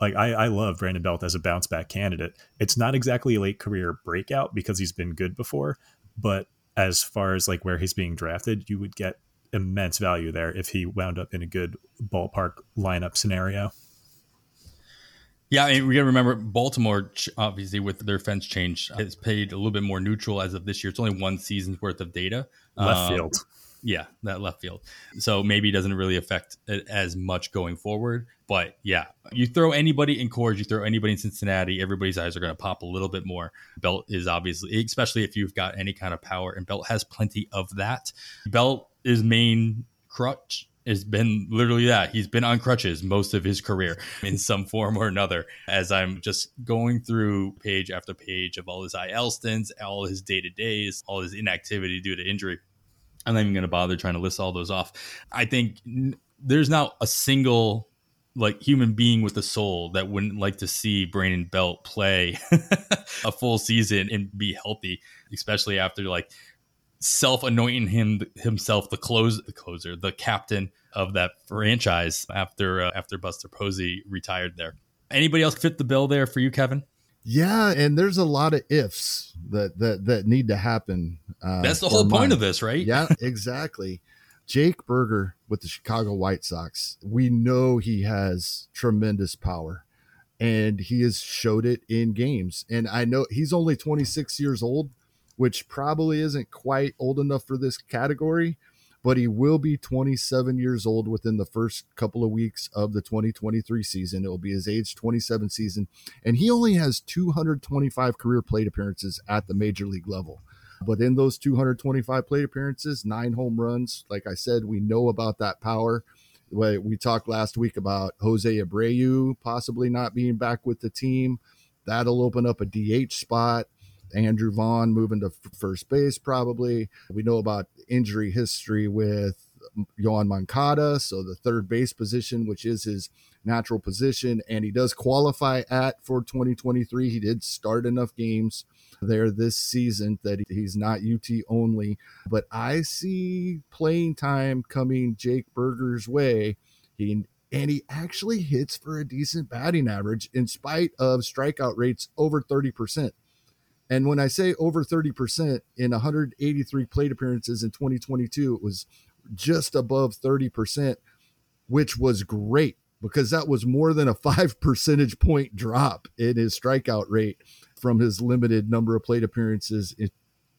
Like I, I love Brandon Belt as a bounce back candidate. It's not exactly a late career breakout because he's been good before, but as far as like where he's being drafted, you would get immense value there if he wound up in a good ballpark lineup scenario. Yeah, I mean, we got to remember Baltimore, obviously, with their fence change, has paid a little bit more neutral as of this year. It's only one season's worth of data. Left um, field. Yeah, that left field. So maybe it doesn't really affect it as much going forward. But yeah, you throw anybody in Coors, you throw anybody in Cincinnati, everybody's eyes are going to pop a little bit more. Belt is obviously, especially if you've got any kind of power, and Belt has plenty of that. Belt is main crutch has been literally that. He's been on crutches most of his career in some form or another. As I'm just going through page after page of all his IL stints, all his day to days, all his inactivity due to injury. I'm not even going to bother trying to list all those off. I think there's not a single like human being with a soul that wouldn't like to see Brandon Belt play a full season and be healthy, especially after like self anointing him himself the close the closer, the captain of that franchise after uh, after Buster Posey retired there. Anybody else fit the bill there for you, Kevin? Yeah, and there's a lot of ifs that that that need to happen. Uh, That's the whole mine. point of this, right? Yeah, exactly. Jake Burger with the Chicago White Sox. We know he has tremendous power and he has showed it in games. And I know he's only 26 years old, which probably isn't quite old enough for this category, but he will be 27 years old within the first couple of weeks of the 2023 season. It will be his age 27 season, and he only has 225 career plate appearances at the major league level. But in those 225 plate appearances, nine home runs, like I said, we know about that power. We talked last week about Jose Abreu possibly not being back with the team. That'll open up a DH spot. Andrew Vaughn moving to first base, probably. We know about injury history with Yoan Moncada, so the third base position, which is his natural position, and he does qualify at for 2023. He did start enough games there this season that he's not UT only, but I see playing time coming Jake Burger's way. He and he actually hits for a decent batting average in spite of strikeout rates over 30%. And when I say over 30% in 183 plate appearances in 2022, it was just above 30%, which was great because that was more than a five percentage point drop in his strikeout rate from his limited number of plate appearances in,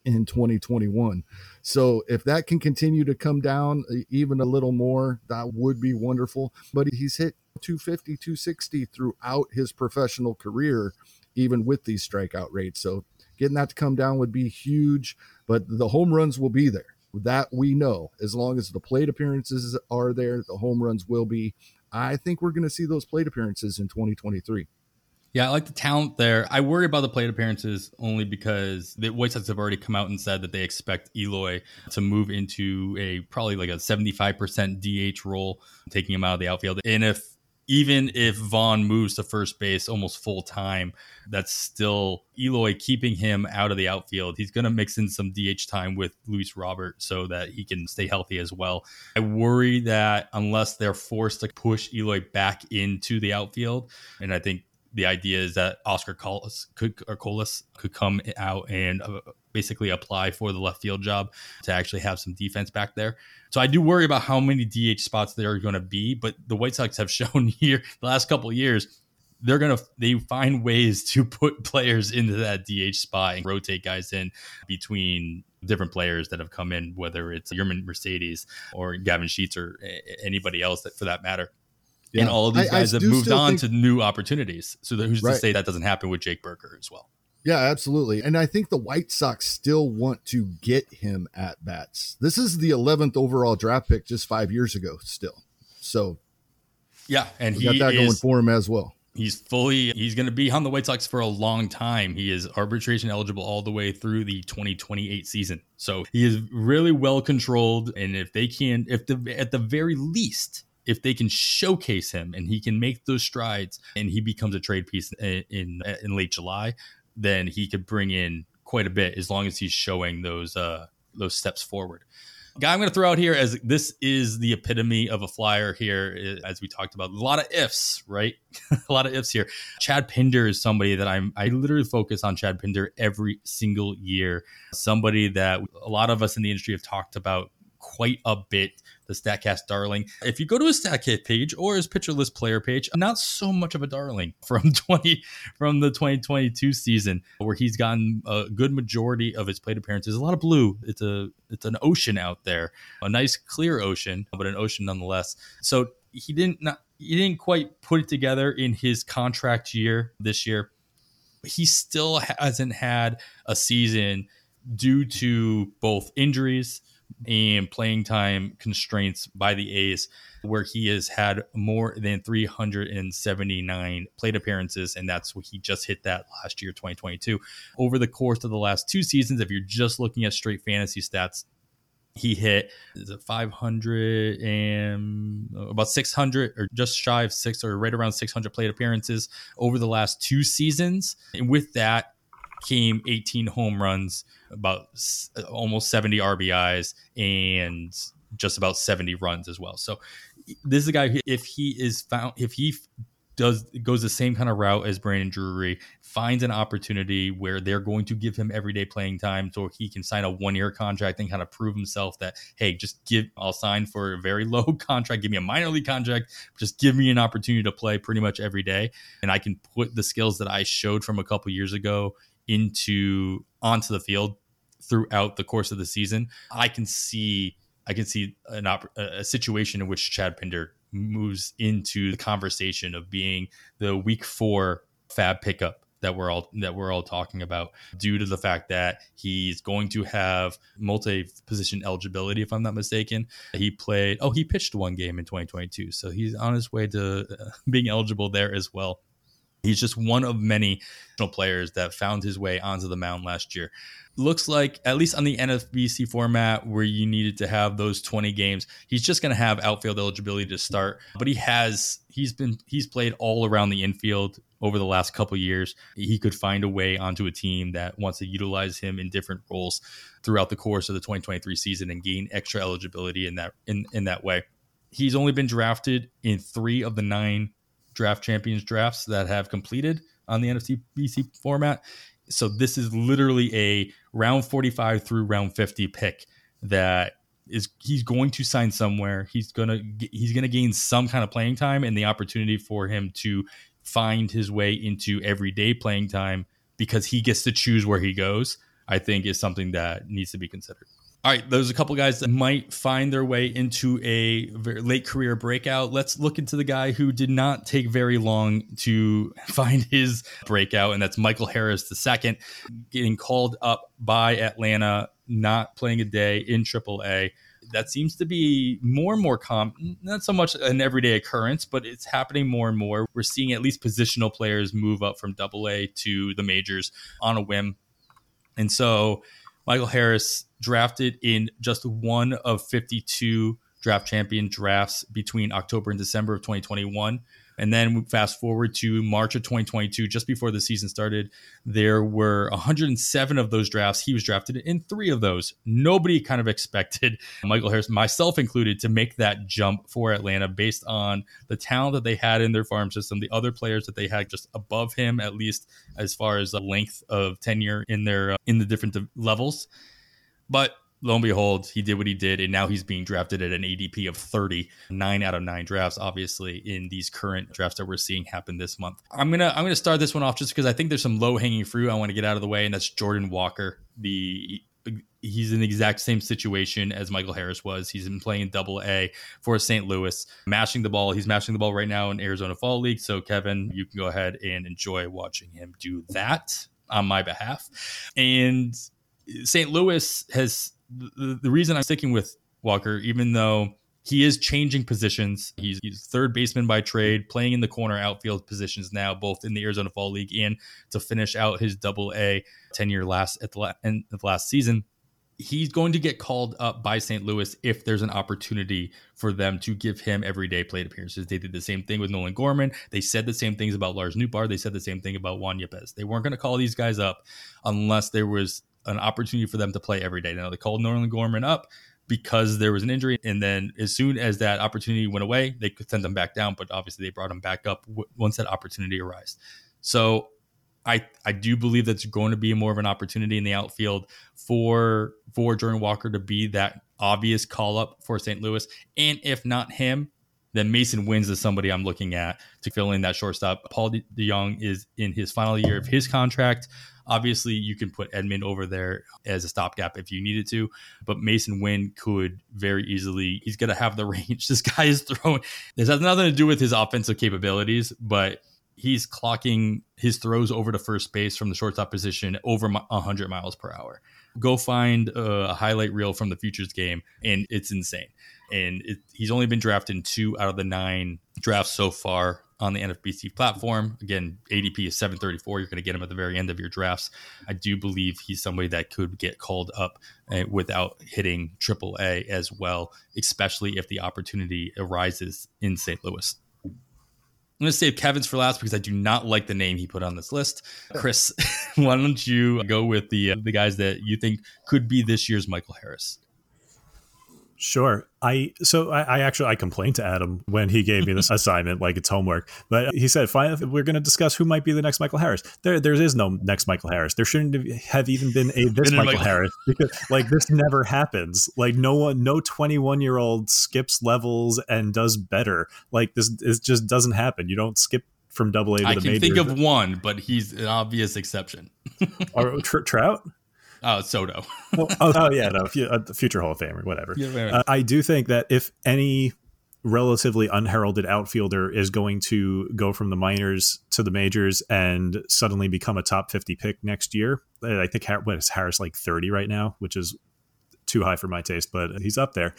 in 2021. So if that can continue to come down even a little more, that would be wonderful. But he's hit 250, 260 throughout his professional career, even with these strikeout rates. So Getting that to come down would be huge, but the home runs will be there. That we know. As long as the plate appearances are there, the home runs will be. I think we're going to see those plate appearances in 2023. Yeah, I like the talent there. I worry about the plate appearances only because the White Sox have already come out and said that they expect Eloy to move into a probably like a 75% DH role, taking him out of the outfield. And if even if Vaughn moves to first base almost full time, that's still Eloy keeping him out of the outfield. He's going to mix in some DH time with Luis Robert so that he can stay healthy as well. I worry that unless they're forced to push Eloy back into the outfield, and I think the idea is that Oscar Colas could or Colas could come out and uh, basically apply for the left field job to actually have some defense back there. So I do worry about how many DH spots there are going to be, but the White Sox have shown here the last couple years they're gonna they find ways to put players into that DH spot and rotate guys in between different players that have come in, whether it's Yermin Mercedes or Gavin Sheets or anybody else that for that matter. Yeah. And all of these guys I, I have moved on think, to new opportunities. So who's right. to say that doesn't happen with Jake Burger as well? Yeah, absolutely. And I think the White Sox still want to get him at bats. This is the 11th overall draft pick just five years ago, still. So, yeah, and he got that is, going for him as well. He's fully he's going to be on the White Sox for a long time. He is arbitration eligible all the way through the 2028 season. So he is really well controlled. And if they can, if the at the very least if they can showcase him and he can make those strides and he becomes a trade piece in, in, in late July, then he could bring in quite a bit as long as he's showing those uh, those steps forward. Guy I'm going to throw out here as this is the epitome of a flyer here, as we talked about. A lot of ifs, right? a lot of ifs here. Chad Pinder is somebody that I'm, I literally focus on Chad Pinder every single year. Somebody that a lot of us in the industry have talked about quite a bit the Statcast darling. If you go to his Statcast page or his pitcher list player page, not so much of a darling from 20 from the 2022 season where he's gotten a good majority of his plate appearances. A lot of blue. It's a it's an ocean out there, a nice clear ocean, but an ocean nonetheless. So he didn't not he didn't quite put it together in his contract year this year. He still hasn't had a season due to both injuries and playing time constraints by the A's, where he has had more than 379 plate appearances, and that's what he just hit that last year, 2022. Over the course of the last two seasons, if you're just looking at straight fantasy stats, he hit is it 500 and about 600 or just shy of six or right around 600 plate appearances over the last two seasons. And with that, came 18 home runs, about almost 70 RBIs, and just about 70 runs as well. So this is a guy who, if he is found, if he does goes the same kind of route as Brandon Drury, finds an opportunity where they're going to give him everyday playing time so he can sign a one year contract and kind of prove himself that, hey, just give, I'll sign for a very low contract, give me a minor league contract, just give me an opportunity to play pretty much every day. And I can put the skills that I showed from a couple years ago into onto the field throughout the course of the season, I can see I can see an op- a situation in which Chad Pinder moves into the conversation of being the week four fab pickup that we're all that we're all talking about due to the fact that he's going to have multi-position eligibility if I'm not mistaken. He played oh he pitched one game in 2022 so he's on his way to uh, being eligible there as well. He's just one of many players that found his way onto the mound last year. Looks like, at least on the NFBC format where you needed to have those 20 games, he's just going to have outfield eligibility to start. But he has, he's been, he's played all around the infield over the last couple years. He could find a way onto a team that wants to utilize him in different roles throughout the course of the 2023 season and gain extra eligibility in that, in, in that way. He's only been drafted in three of the nine draft champions drafts that have completed on the NFC BC format. So this is literally a round 45 through round 50 pick that is he's going to sign somewhere. He's gonna he's gonna gain some kind of playing time and the opportunity for him to find his way into everyday playing time because he gets to choose where he goes. I think is something that needs to be considered. All right, there's a couple guys that might find their way into a late career breakout. Let's look into the guy who did not take very long to find his breakout, and that's Michael Harris II, getting called up by Atlanta, not playing a day in AAA. That seems to be more and more common, not so much an everyday occurrence, but it's happening more and more. We're seeing at least positional players move up from AA to the majors on a whim. And so Michael Harris drafted in just one of 52 draft champion drafts between October and December of 2021 And then fast forward to March of 2022, just before the season started, there were 107 of those drafts. He was drafted in three of those. Nobody kind of expected Michael Harris, myself included, to make that jump for Atlanta based on the talent that they had in their farm system, the other players that they had just above him, at least as far as the length of tenure in their uh, in the different levels. But lo and behold, he did what he did, and now he's being drafted at an ADP of 30, nine out of nine drafts, obviously, in these current drafts that we're seeing happen this month. I'm gonna I'm gonna start this one off just because I think there's some low hanging fruit I want to get out of the way, and that's Jordan Walker. The he's in the exact same situation as Michael Harris was. He's been playing double A for St. Louis, mashing the ball. He's mashing the ball right now in Arizona Fall League. So, Kevin, you can go ahead and enjoy watching him do that on my behalf. And St. Louis has the, the reason I'm sticking with Walker, even though he is changing positions. He's, he's, third baseman by trade, playing in the corner outfield positions now, both in the Arizona Fall League and to finish out his double A tenure last at the la- end of last season. He's going to get called up by St. Louis if there's an opportunity for them to give him everyday plate appearances. They did the same thing with Nolan Gorman. They said the same things about Lars Nootbaar. They said the same thing about Juan Yepez. They weren't going to call these guys up unless there was an opportunity for them to play every day. Now they called Nolan Gorman up because there was an injury, and then as soon as that opportunity went away, they could send them back down. But obviously, they brought him back up w- once that opportunity arose. So I I do believe that's going to be more of an opportunity in the outfield for for Jordan Walker to be that obvious call up for St. Louis, and if not him, then Mason Wins is somebody I'm looking at to fill in that shortstop. Paul DeJong is in his final year of his contract. Obviously, you can put Edman over there as a stopgap if you needed to, but Mason Winn could very easily. He's going to have the range. This guy is throwing. This has nothing to do with his offensive capabilities, but he's clocking his throws over to first base from the shortstop position over 100 miles per hour. Go find a highlight reel from the futures game, and it's insane. And it, he's only been drafted in two out of the nine drafts so far on the NFBC platform. Again, ADP is 734. You're going to get him at the very end of your drafts. I do believe he's somebody that could get called up uh, without hitting AAA as well, especially if the opportunity arises in St. Louis. I'm going to save Kevin's for last because I do not like the name he put on this list. Chris, why don't you go with the uh, the guys that you think could be this year's Michael Harris? Sure. I so I, I, actually I complained to Adam when he gave me this assignment like it's homework. But he said, "Fine, we're going to discuss who might be the next Michael Harris." There, there is no next Michael Harris. There shouldn't have even been a this Michael, Michael Harris because like this never happens. Like no one, no twenty one year old skips levels and does better. Like this, it just doesn't happen. You don't skip from Double A to I the can think of one, but he's an obvious exception. or tr- Trout. Oh, Soto. oh, oh, yeah, no, uh, future Hall of Famer, whatever. Yeah, uh, I do think that if any relatively unheralded outfielder is going to go from the minors to the majors and suddenly become a top 50 pick next year, I think what is Harris like 30 right now, which is too high for my taste, but he's up there.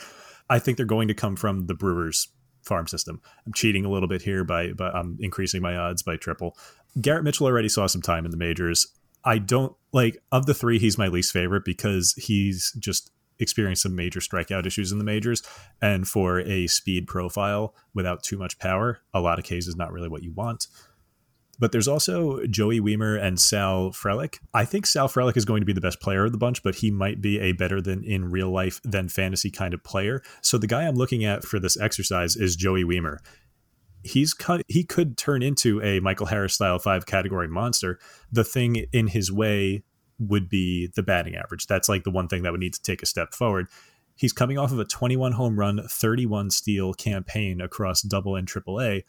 I think they're going to come from the Brewers farm system. I'm cheating a little bit here by, but I'm increasing my odds by triple. Garrett Mitchell already saw some time in the majors. I don't like of the three, he's my least favorite because he's just experienced some major strikeout issues in the majors. And for a speed profile without too much power, a lot of cases is not really what you want. But there's also Joey Wiemer and Sal Frelick. I think Sal Frelick is going to be the best player of the bunch, but he might be a better than in real life than fantasy kind of player. So the guy I'm looking at for this exercise is Joey Wiemer he's cut, he could turn into a Michael Harris style five category monster. The thing in his way would be the batting average. That's like the one thing that would need to take a step forward. He's coming off of a 21 home run, 31 steal campaign across double and triple A.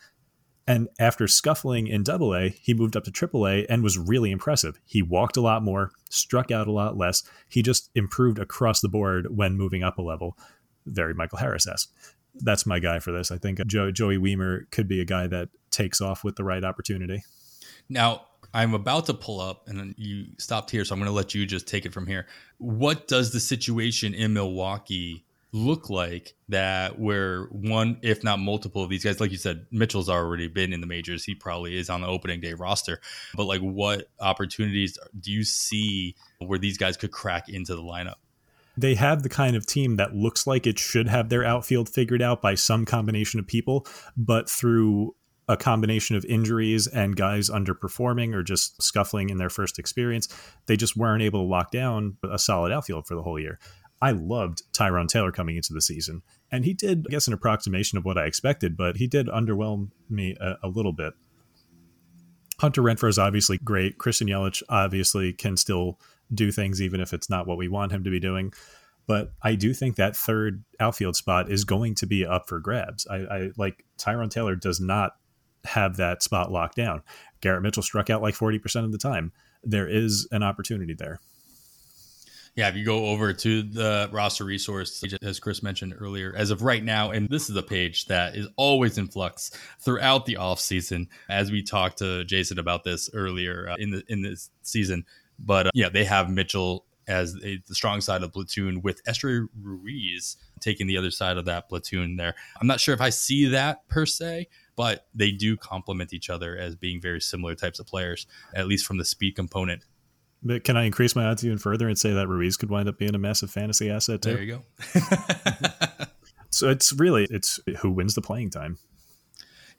And after scuffling in double A, he moved up to triple A and was really impressive. He walked a lot more, struck out a lot less. He just improved across the board when moving up a level. Very Michael Harris esque that's my guy for this. I think Joe, Joey Wiemer could be a guy that takes off with the right opportunity. Now, I'm about to pull up, and you stopped here, so I'm going to let you just take it from here. What does the situation in Milwaukee look like that where one, if not multiple of these guys, like you said, Mitchell's already been in the majors. He probably is on the opening day roster. But like, what opportunities do you see where these guys could crack into the lineup? They have the kind of team that looks like it should have their outfield figured out by some combination of people, but through a combination of injuries and guys underperforming or just scuffling in their first experience, they just weren't able to lock down a solid outfield for the whole year. I loved Tyrone Taylor coming into the season, and he did, I guess, an approximation of what I expected, but he did underwhelm me a, a little bit. Hunter Renfroe is obviously great. Christian Yelich obviously can still do things even if it's not what we want him to be doing. But I do think that third outfield spot is going to be up for grabs. I, I like Tyrone Taylor does not have that spot locked down. Garrett Mitchell struck out like 40% of the time. There is an opportunity there. Yeah, if you go over to the roster resource, as Chris mentioned earlier, as of right now, and this is a page that is always in flux throughout the offseason, as we talked to Jason about this earlier uh, in the in this season. But uh, yeah, they have Mitchell as a, the strong side of the platoon with Esteury Ruiz taking the other side of that platoon there. I'm not sure if I see that per se, but they do complement each other as being very similar types of players, at least from the speed component. But can I increase my odds even further and say that Ruiz could wind up being a massive fantasy asset too? There you go. so it's really it's who wins the playing time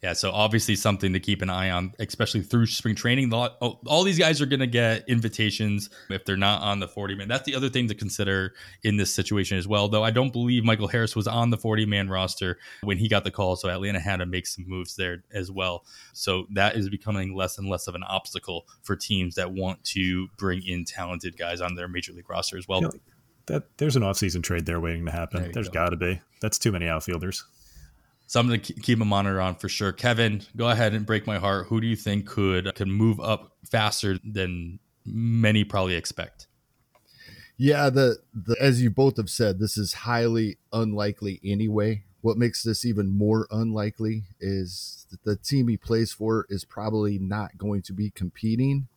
yeah, so obviously something to keep an eye on, especially through spring training. All, oh, all these guys are going to get invitations if they're not on the 40 man. That's the other thing to consider in this situation as well. Though I don't believe Michael Harris was on the 40 man roster when he got the call, so Atlanta had to make some moves there as well. So that is becoming less and less of an obstacle for teams that want to bring in talented guys on their major league roster as well. You know, that there's an offseason trade there waiting to happen. There There's go. got to be. That's too many outfielders something to keep a monitor on for sure. Kevin, go ahead and break my heart. Who do you think could could move up faster than many probably expect? Yeah, the, the as you both have said, this is highly unlikely anyway. What makes this even more unlikely is that the team he plays for is probably not going to be competing,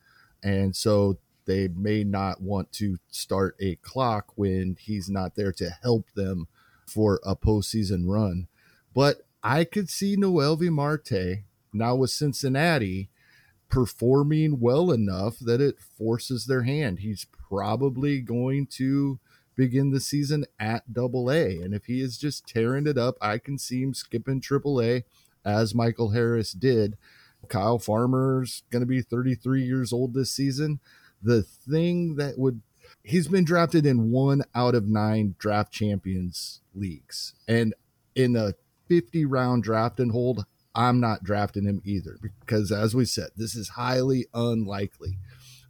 and so they may not want to start a clock when he's not there to help them for a postseason run. But I could see Noelvi Marte now with Cincinnati performing well enough that it forces their hand. He's probably going to begin the season at double A. And if he is just tearing it up, I can see him skipping triple A as Michael Harris did. Kyle Farmer's going to be 33 years old this season. The thing that would he's been drafted in one out of nine draft champions leagues. And in a 50 round draft and hold, I'm not drafting him either because, as we said, this is highly unlikely.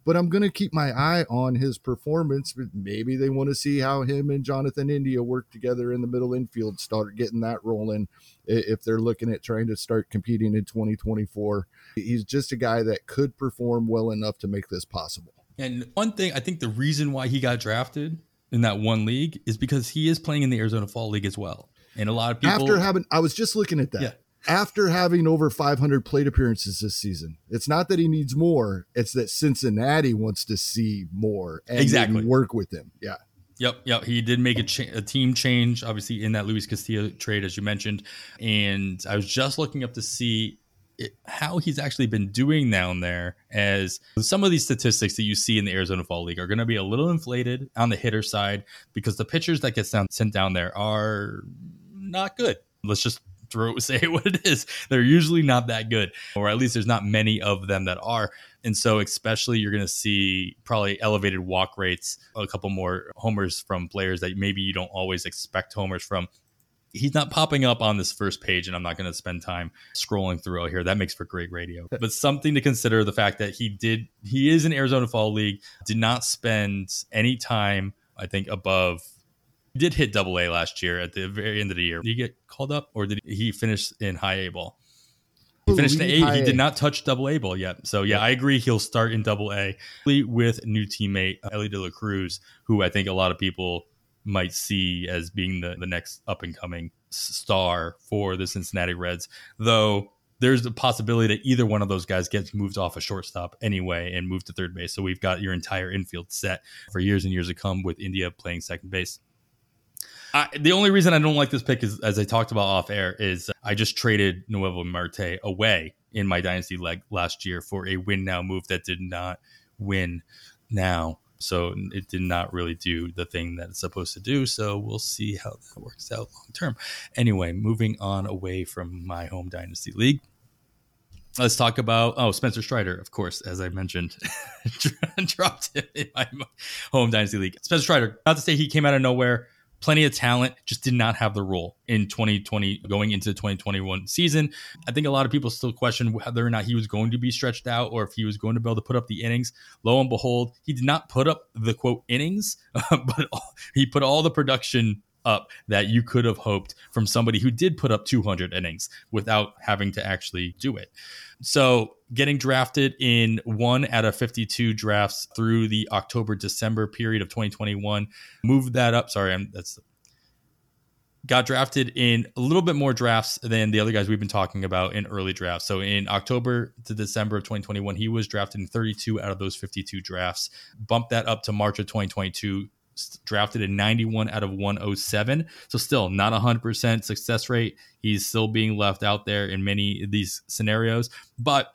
But I'm going to keep my eye on his performance. Maybe they want to see how him and Jonathan India work together in the middle infield, start getting that rolling if they're looking at trying to start competing in 2024. He's just a guy that could perform well enough to make this possible. And one thing, I think the reason why he got drafted in that one league is because he is playing in the Arizona Fall League as well. And a lot of people after having I was just looking at that. Yeah. After having over 500 plate appearances this season, it's not that he needs more; it's that Cincinnati wants to see more and exactly work with him. Yeah, Yep, yep. He did make a, cha- a, team change, obviously, in that Luis Castillo trade, as you mentioned. And I was just looking up to see it, how he's actually been doing down there. As some of these statistics that you see in the Arizona Fall League are going to be a little inflated on the hitter side because the pitchers that get down, sent down there are not good. Let's just throw it, say what it is. They're usually not that good, or at least there's not many of them that are. And so, especially, you're going to see probably elevated walk rates, a couple more homers from players that maybe you don't always expect homers from. He's not popping up on this first page, and I'm not going to spend time scrolling through here. That makes for great radio. But something to consider the fact that he did, he is in Arizona Fall League, did not spend any time, I think, above he did hit double A last year at the very end of the year. Did he get called up or did he finish in high A ball? He finished in A. He did not touch double A ball yet. So, yeah, I agree. He'll start in double A with new teammate uh, Elly De La Cruz, who I think a lot of people might see as being the, the next up and coming star for the Cincinnati Reds. Though there's a possibility that either one of those guys gets moved off a shortstop anyway and moved to third base. So we've got your entire infield set for years and years to come with India playing second base. I, the only reason I don't like this pick is, as I talked about off air, is I just traded Noelvi Marte away in my dynasty leg last year for a win now move that did not win now. So it did not really do the thing that it's supposed to do. So we'll see how that works out long term. Anyway, moving on away from my home dynasty league. Let's talk about oh Spencer Strider, of course, as I mentioned, dropped him in my home dynasty league. Spencer Strider, not to say he came out of nowhere, plenty of talent, just did not have the role in 2020 going into the 2021 season. I think a lot of people still question whether or not he was going to be stretched out or if he was going to be able to put up the innings. Lo and behold, he did not put up the quote innings, but he put all the production up that you could have hoped from somebody who did put up 200 innings without having to actually do it. So, getting drafted in one out of 52 drafts through the October December period of 2021, moved that up. Sorry, I'm that's got drafted in a little bit more drafts than the other guys we've been talking about in early drafts. So in October to December of 2021, he was drafted in 32 out of those 52 drafts. Bumped that up to March of 2022, drafted in 91 out of 107. So still not 100% success rate. He's still being left out there in many of these scenarios, but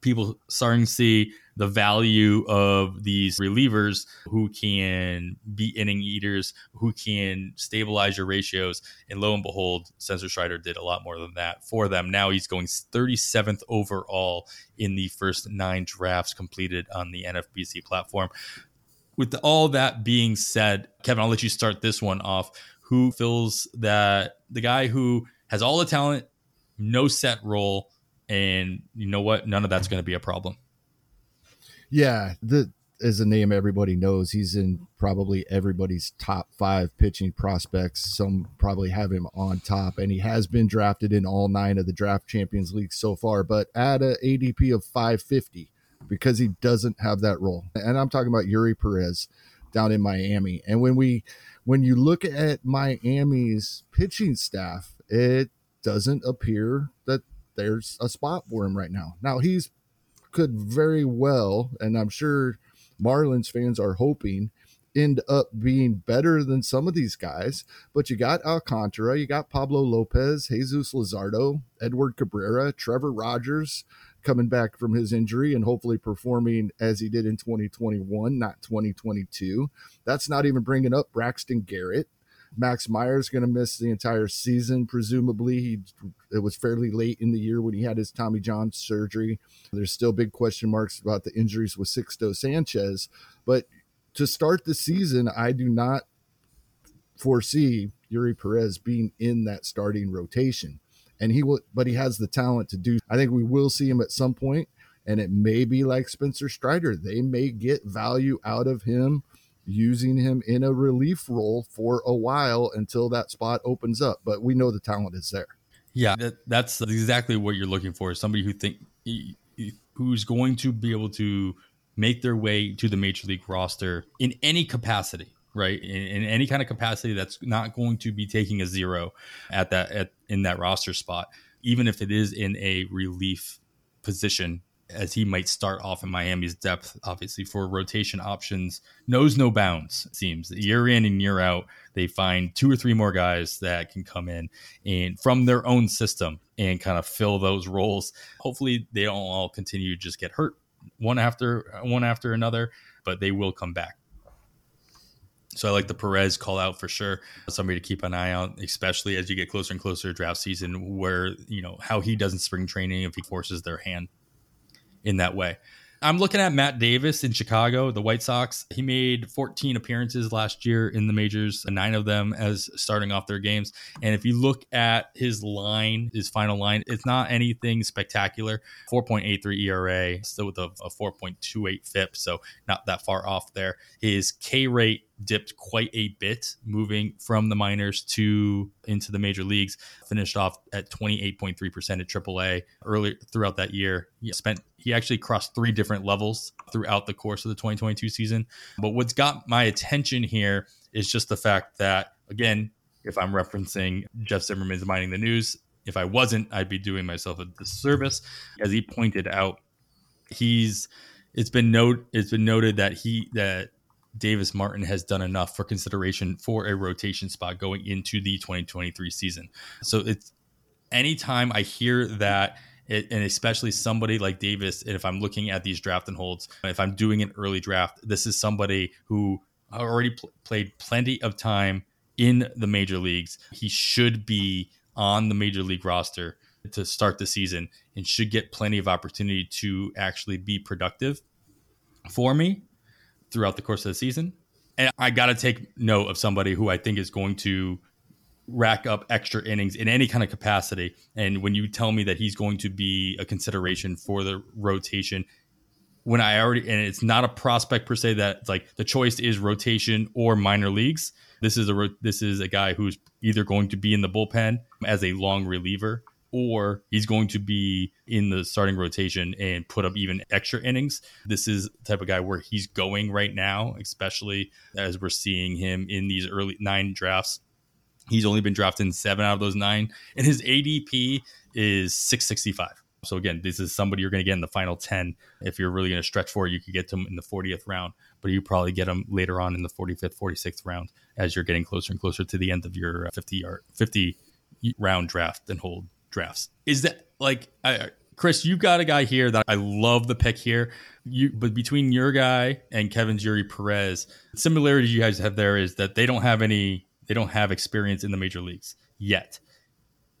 people starting to see the value of these relievers who can be inning eaters, who can stabilize your ratios. And lo and behold, Spencer Strider did a lot more than that for them. Now he's going 37th overall in the first nine drafts completed on the NFBC platform with all that being said, Kevin, I'll let you start this one off. Who feels that the guy who has all the talent, no set role, and you know what? None of that's going to be a problem. Yeah, the as a name everybody knows, he's in probably everybody's top five pitching prospects. Some probably have him on top, and he has been drafted in all nine of the draft champions league so far, but at a ADP of 550 because he doesn't have that role. And I'm talking about Eury Perez down in Miami. And when we when you look at Miami's pitching staff, it doesn't appear that there's a spot for him right now. Now he's could very well, and I'm sure Marlins fans are hoping end up being better than some of these guys. But you got Alcantara, you got Pablo Lopez, Jesus Luzardo, Edward Cabrera, Trevor Rogers, coming back from his injury and hopefully performing as he did in 2021, not 2022. That's not even bringing up Braxton Garrett. Max Meyer's going to miss the entire season, presumably. He it was fairly late in the year when he had his Tommy John surgery. There's still big question marks about the injuries with Sixto Sanchez, but to start the season, I do not foresee Eury Perez being in that starting rotation and he will but he has the talent to do i think we will see him at some point and it may be like spencer strider. They may get value out of him using him in a relief role for a while until that spot opens up but we know the talent is there. Yeah that, that's exactly what you're looking for somebody who think who's going to be able to make their way to the major league roster in any capacity right? In, in, any kind of capacity that's not going to be taking a zero at that at in that roster spot, even if it is in a relief position, as he might start off in Miami's depth, obviously for rotation options, knows no bounds. It seems year in and year out, they find two or three more guys that can come in and from their own system and kind of fill those roles. Hopefully, they don't all continue to just get hurt one after one after another, but they will come back. So I like the Perez call out for sure. Somebody to keep an eye on, especially as you get closer and closer to draft season, where you know how he does in spring training if he forces their hand in that way. I'm looking at Matt Davis in Chicago, the White Sox. He made 14 appearances last year in the majors, nine of them as starting off their games. And if you look at his line, his final line, it's not anything spectacular. 4.83 ERA, still with a, a 4.28 FIP, so not that far off there. His K rate dipped quite a bit moving from the minors to into the major leagues. Finished off at 28.3% at AAA early throughout that year. He spent he actually crossed three different levels throughout the course of the 2022 season. But what's got my attention here is just the fact that again if i'm referencing jeff zimmerman's mining the news if i wasn't i'd be doing myself a disservice. As he pointed out he's it's been note it's been noted that he that Davis Martin has done enough for consideration for a rotation spot going into the 2023 season. So it's anytime I hear that, it, and especially somebody like Davis, if I'm looking at these draft and holds, if I'm doing an early draft, this is somebody who already pl- played plenty of time in the major leagues. He should be on the major league roster to start the season and should get plenty of opportunity to actually be productive for me throughout the course of the season. And I got to take note of somebody who I think is going to rack up extra innings in any kind of capacity. And when you tell me that he's going to be a consideration for the rotation, when I already and it's not a prospect per se that like the choice is rotation or minor leagues. This is a this is a guy who's either going to be in the bullpen as a long reliever or he's going to be in the starting rotation and put up even extra innings. This is the type of guy where he's going right now, especially as we're seeing him in these early nine drafts. He's only been drafted in seven out of those nine, and his ADP is 665. So again, this is somebody you're going to get in the final 10. If you're really going to stretch for it, you could get to him in the 40th round, but you probably get him later on in the 45th, 46th round as you're getting closer and closer to the end of your 50 yard 50 round draft and hold drafts. Is that like I, Chris? You've got a guy here that I love the pick here. You, but between your guy and Kevin Eury Perez, the similarity you guys have there is that they don't have any, they don't have experience in the major leagues yet.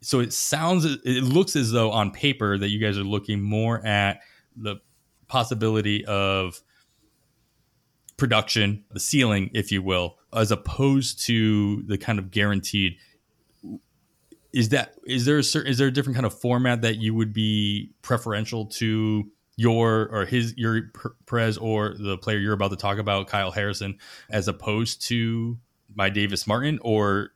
So it sounds, it looks as though on paper that you guys are looking more at the possibility of production, the ceiling, if you will, as opposed to the kind of guaranteed is that is there a certain is there a different kind of format that you would be preferential to your or his Eury Perez or the player you're about to talk about, Kyle Harrison, as opposed to my Davis Martin, or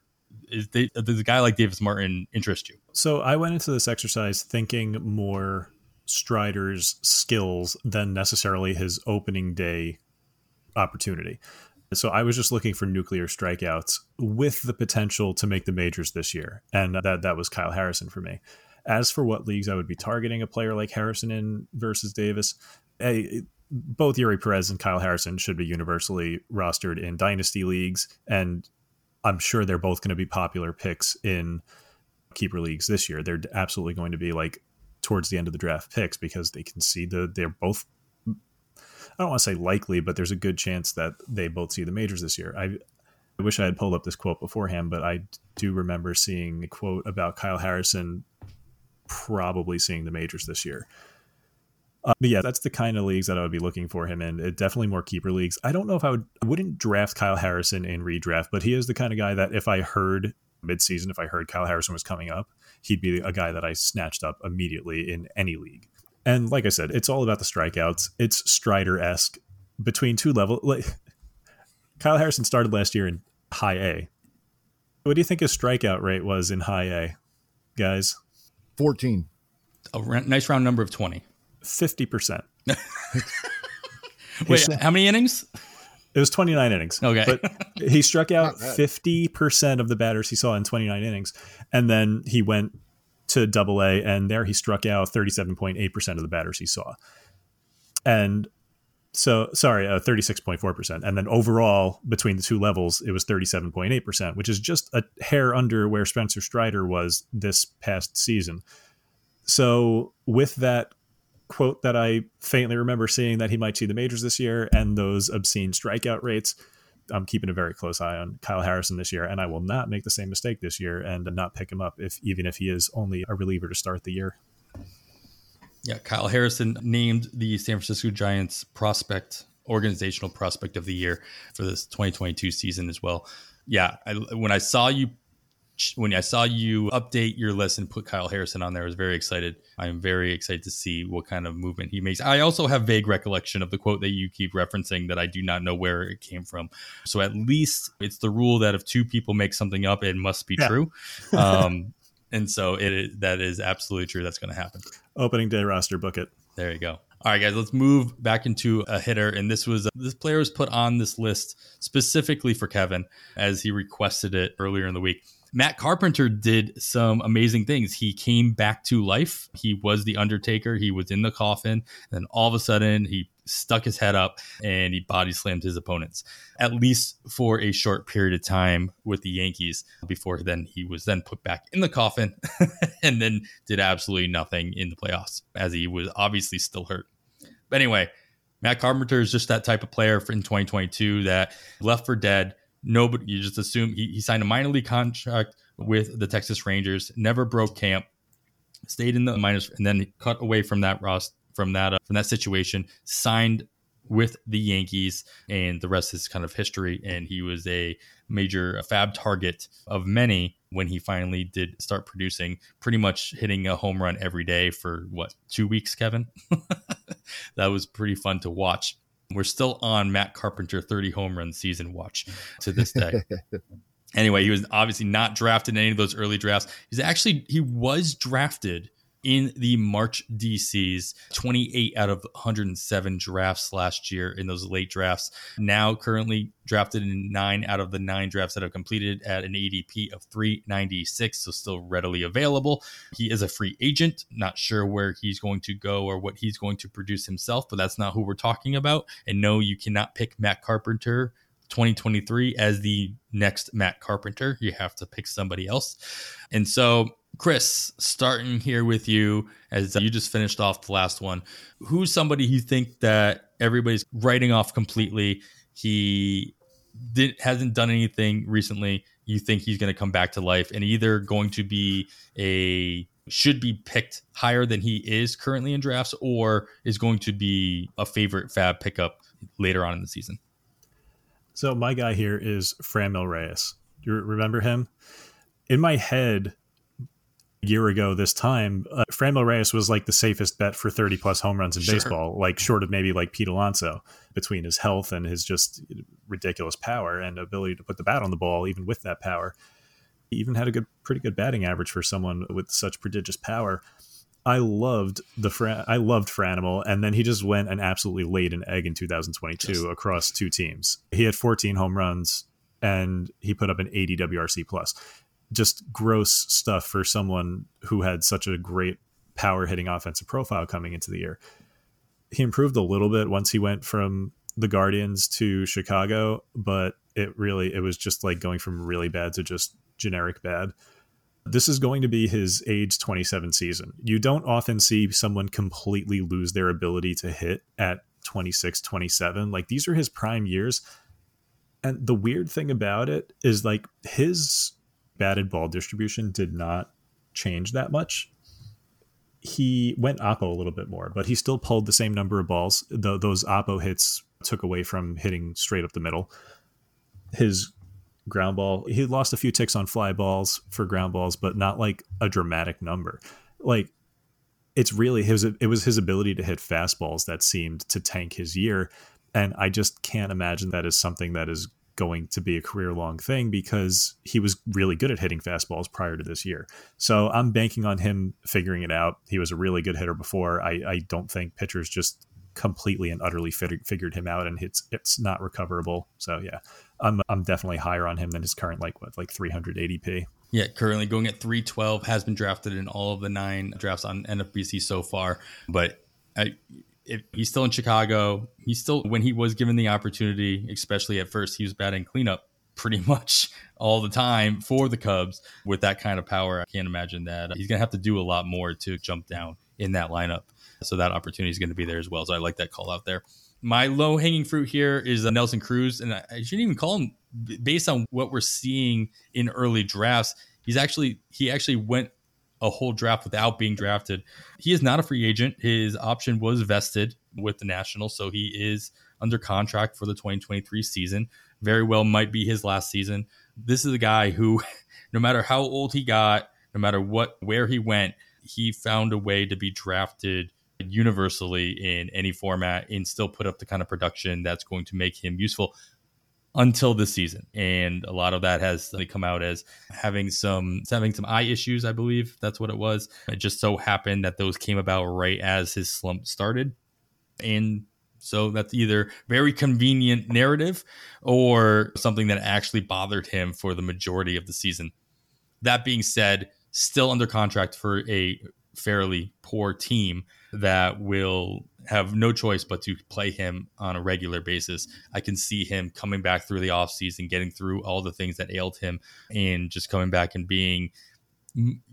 is they, does a guy like Davis Martin interest you? So I went into this exercise thinking more Strider's skills than necessarily his opening day opportunity. So I was just looking for nuclear strikeouts with the potential to make the majors this year, and that that was Kyle Harrison for me. As for what leagues I would be targeting a player like Harrison in versus Davis, a, both Eury Perez and Kyle Harrison should be universally rostered in dynasty leagues, and I'm sure they're both going to be popular picks in keeper leagues this year. They're absolutely going to be like towards the end of the draft picks because they can see the they're both I don't want to say likely, but there's a good chance that they both see the majors this year. I, I wish I had pulled up this quote beforehand, but I do remember seeing a quote about Kyle Harrison probably seeing the majors this year. Uh, but yeah, that's the kind of leagues that I would be looking for him in. It, definitely more keeper leagues. I don't know if I would I wouldn't draft Kyle Harrison in redraft, but he is the kind of guy that if I heard midseason, if I heard Kyle Harrison was coming up, he'd be a guy that I snatched up immediately in any league. And like I said, it's all about the strikeouts. It's Strider esque between two levels. Like Kyle Harrison started last year in high A. What do you think his strikeout rate was in high A, guys? 14. A nice round number of 20. 50%. Wait, how many innings? It was 29 innings. Okay. But he struck out 50% of the batters he saw in 29 innings. And then he went to double A, and there he struck out 37.8% of the batters he saw. And so, sorry, uh, 36.4%. And then overall, between the two levels, it was 37.8%, which is just a hair under where Spencer Strider was this past season. So, with that quote that I faintly remember seeing that he might see the majors this year and those obscene strikeout rates, I'm keeping a very close eye on Kyle Harrison this year, and I will not make the same mistake this year and not pick him up if even if he is only a reliever to start the year. Yeah, Kyle Harrison named the San Francisco Giants prospect organizational prospect of the year for this 2022 season as well. Yeah, I, when I saw you when I saw you update your list and put Kyle Harrison on there, I was very excited. I am very excited to see what kind of movement he makes. I also have vague recollection of the quote that you keep referencing that I do not know where it came from. So at least it's the rule that if two people make something up, it must be yeah. true. Um, and so it that is absolutely true. That's going to happen. Opening day roster, book it. There you go. All right, guys, let's move back into a hitter. And this was uh, this player was put on this list specifically for Kevin as he requested it earlier in the week. Matt Carpenter did some amazing things. He came back to life. He was the Undertaker. He was in the coffin. And all of a sudden, he stuck his head up and he body slammed his opponents, at least for a short period of time with the Yankees. Before then, he was then put back in the coffin and then did absolutely nothing in the playoffs, as he was obviously still hurt. But anyway, Matt Carpenter is just that type of player in 2022 that left for dead nobody you just assume he, he signed a minor league contract with the Texas Rangers, never broke camp. stayed in the minors, and then cut away from that from that uh, from that situation, signed with the Yankees, and the rest is kind of history. And he was a major fab target of many when he finally did start producing, pretty much hitting a home run every day for what two weeks, Kevin. that was pretty fun to watch. We're still on Matt Carpenter 30 home run season watch to this day. anyway, he was obviously not drafted in any of those early drafts. He's actually he was drafted in the March DCs, 28 out of 107 drafts last year in those late drafts. Now, currently drafted in nine out of the nine drafts that have completed at an ADP of 396, so still readily available. He is a free agent, not sure where he's going to go or what he's going to produce himself, but that's not who we're talking about. And no, you cannot pick Matt Carpenter 2023 as the next Matt Carpenter. You have to pick somebody else. And so Chris, starting here with you, as uh, you just finished off the last one, who's somebody you think that everybody's writing off completely? He did, hasn't done anything recently. You think he's going to come back to life and either going to be a should be picked higher than he is currently in drafts or is going to be a favorite fab pickup later on in the season. So my guy here is Franmil Reyes. Do you remember him? In my head, year ago this time, uh, Franmil Reyes was like the safest bet for 30 plus home runs in sure. baseball, like short of maybe like Pete Alonso between his health and his just ridiculous power and ability to put the bat on the ball, even with that power. He even had a good, pretty good batting average for someone with such prodigious power. I loved the Fra- I loved Franimal, and then he just went and absolutely laid an egg in 2022 just. across two teams. He had 14 home runs and he put up an 80 WRC plus just gross stuff for someone who had such a great power hitting offensive profile coming into the year. He improved a little bit once he went from the Guardians to Chicago, but it really it was just like going from really bad to just generic bad. This is going to be his age 27 season. You don't often see someone completely lose their ability to hit at 26, 27. Like these are his prime years. And the weird thing about it is like his batted ball distribution did not change that much. He went oppo a little bit more, but he still pulled the same number of balls. The, those oppo hits took away from hitting straight up the middle. His ground ball, he lost a few ticks on fly balls for ground balls, but not like a dramatic number. Like it's really his it was his ability to hit fastballs that seemed to tank his year and I just can't imagine that is something that is going to be a career long thing because he was really good at hitting fastballs prior to this year. So I'm banking on him figuring it out. He was a really good hitter before. I, I don't think pitchers just completely and utterly figured him out and it's it's not recoverable. So yeah, I'm I'm definitely higher on him than his current like what like 300 ADP. Yeah, currently going at 312 has been drafted in all of the nine drafts on NFBC so far, but I if he's still in Chicago, he's still when he was given the opportunity, especially at first, he was batting cleanup pretty much all the time for the Cubs with that kind of power. I can't imagine that he's going to have to do a lot more to jump down in that lineup. So that opportunity is going to be there as well. So I like that call out there. My low hanging fruit here is uh, Nelson Cruz, and I shouldn't even call him based on what we're seeing in early drafts. He's actually he actually went a whole draft without being drafted. He is not a free agent. His option was vested with the Nationals, so he is under contract for the 2023 season. Very well might be his last season. This is a guy who, no matter how old he got, no matter what where he went, he found a way to be drafted universally in any format and still put up the kind of production that's going to make him useful until this season, and a lot of that has come out as having some having some eye issues. I believe that's what it was. It just so happened that those came about right as his slump started, and so that's either very convenient narrative or something that actually bothered him for the majority of the season. That being said, still under contract for a fairly poor team that will have no choice but to play him on a regular basis. I can see him coming back through the offseason, getting through all the things that ailed him, and just coming back and being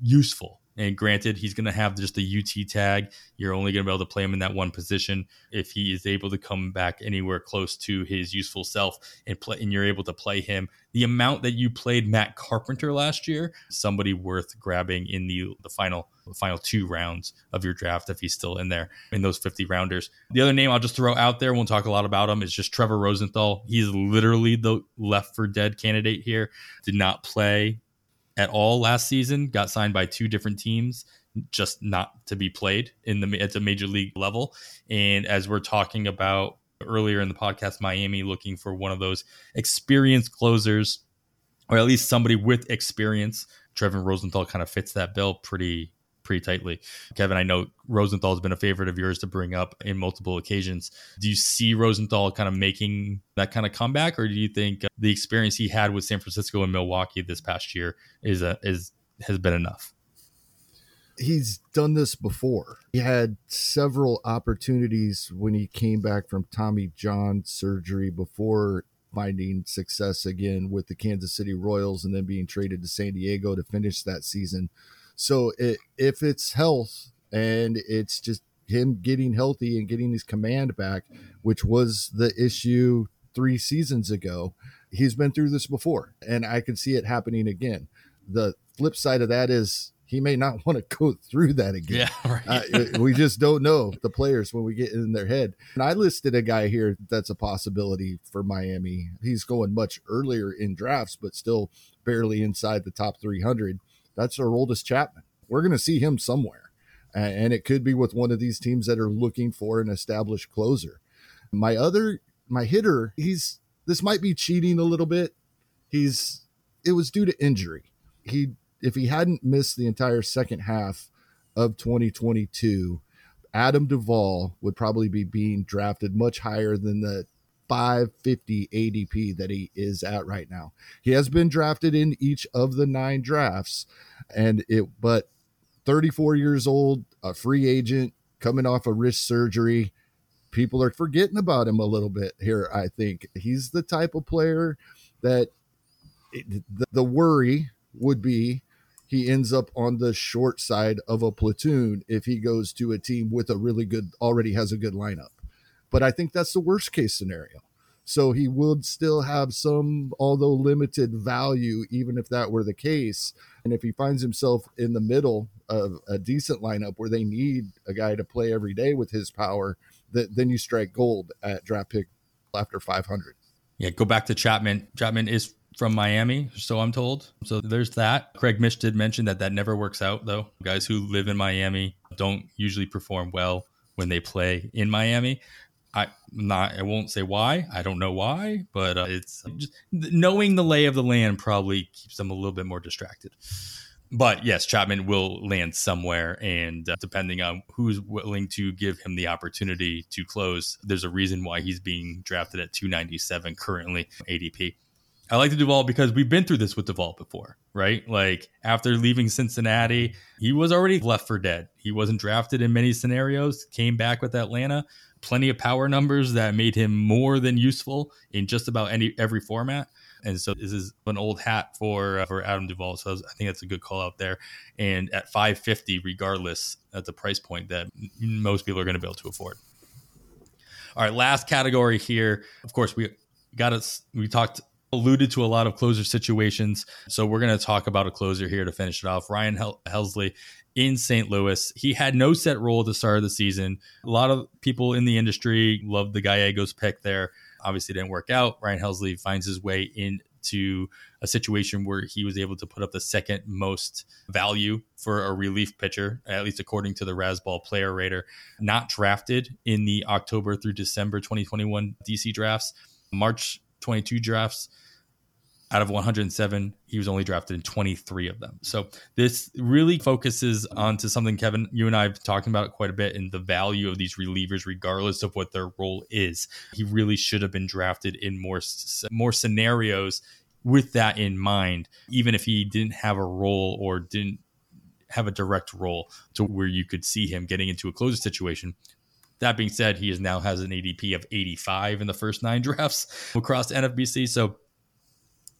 useful And granted, he's going to have just the UT tag. You're only going to be able to play him in that one position. If he is able to come back anywhere close to his useful self and play, and you're able to play him, the amount that you played Matt Carpenter last year, somebody worth grabbing in the the final the final two rounds of your draft if he's still in there in those 50 rounders. The other name I'll just throw out there, won't talk a lot about him, is just Trevor Rosenthal. He's literally the left for dead candidate here. Did not play at all last season. Got signed by two different teams, just not to be played in the at the major league level. And as we're talking about earlier in the podcast, Miami looking for one of those experienced closers, or at least somebody with experience. Trevor Rosenthal kind of fits that bill pretty pretty tightly. Kevin, I know Rosenthal has been a favorite of yours to bring up in multiple occasions. Do you see Rosenthal kind of making that kind of comeback, or do you think uh, the experience he had with San Francisco and Milwaukee this past year is a, is has been enough? He's done this before. He had several opportunities when he came back from Tommy John surgery before finding success again with the Kansas City Royals and then being traded to San Diego to finish that season so it, if it's health and it's just him getting healthy and getting his command back, which was the issue three seasons ago, he's been through this before, and I can see it happening again. The flip side of that is he may not want to go through that again. Yeah, right. uh, we just don't know the players when we get in their head. And I listed a guy here that's a possibility for Miami. He's going much earlier in drafts, but still barely inside the top 300 that's Aroldis Chapman. We're going to see him somewhere. And it could be with one of these teams that are looking for an established closer. My other, my hitter, he's, this might be cheating a little bit. He's, it was due to injury. He, if he hadn't missed the entire second half of 2022, Adam Duvall would probably be being drafted much higher than the 550 ADP that he is at right now. He has been drafted in each of the nine drafts, and it, but 34 years old, a free agent, coming off a wrist surgery. People are forgetting about him a little bit here. I think he's the type of player that it, the, the worry would be he ends up on the short side of a platoon if he goes to a team with a really good, already has a good lineup. But I think that's the worst case scenario. So he would still have some, although limited value, even if that were the case. And if he finds himself in the middle of a decent lineup where they need a guy to play every day with his power, that then you strike gold at draft pick after 500. Yeah, go back to Chapman. Chapman is from Miami, so I'm told. So there's that. Craig Mish did mention that that never works out, though. Guys who live in Miami don't usually perform well when they play in Miami. I not I won't say why. I don't know why, but uh, it's just knowing the lay of the land probably keeps them a little bit more distracted. But yes, Chapman will land somewhere, and uh, depending on who's willing to give him the opportunity to close, there's a reason why he's being drafted at 297 currently ADP. I like the Duvall because we've been through this with Duvall before, right? Like after leaving Cincinnati, he was already left for dead. He wasn't drafted in many scenarios, came back with Atlanta, plenty of power numbers that made him more than useful in just about any every format. And so this is an old hat for uh, for Adam Duvall. So I think that's a good call out there. And at 550, regardless, that's a price point that most people are going to be able to afford. All right, last category here. Of course, we got us. We talked alluded to a lot of closer situations. So we're going to talk about a closer here to finish it off. Ryan Hel- Helsley in St. Louis. He had no set role at the start of the season. A lot of people in the industry loved the Gallegos pick there. Obviously, didn't work out. Ryan Helsley finds his way into a situation where he was able to put up the second most value for a relief pitcher, at least according to the Razzball Player Rater. Not drafted in the October through December 2021 DC drafts. March 22 drafts out of 107, he was only drafted in 23 of them. So this really focuses onto something, Kevin, you and I have talked about it quite a bit in the value of these relievers, regardless of what their role is. He really should have been drafted in more more scenarios with that in mind, even if he didn't have a role or didn't have a direct role to where you could see him getting into a closer situation. That being said, he is now has an ADP of 85 in the first nine drafts across NFBC. So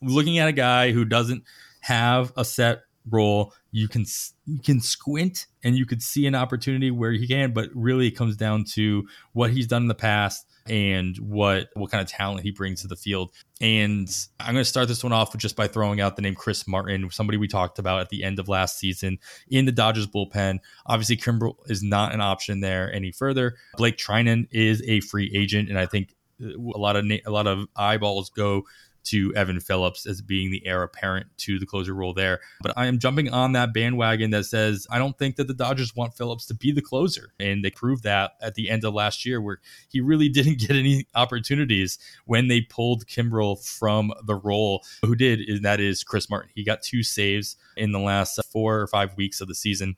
looking at a guy who doesn't have a set role. You can you can squint and you could see an opportunity where he can, but really it comes down to what he's done in the past and what what kind of talent he brings to the field. And I'm going to start this one off just by throwing out the name Chris Martin, somebody we talked about at the end of last season in the Dodgers bullpen. Obviously, Kimbrel is not an option there any further. Blake Treinen is a free agent, and I think uh, a lot of a lot of eyeballs go to Evan Phillips as being the heir apparent to the closer role there. But I am jumping on that bandwagon that says I don't think that the Dodgers want Phillips to be the closer. And they proved that at the end of last year, where he really didn't get any opportunities when they pulled Kimbrel from the role. Who did, and that is Chris Martin. He got two saves in the last four or five weeks of the season,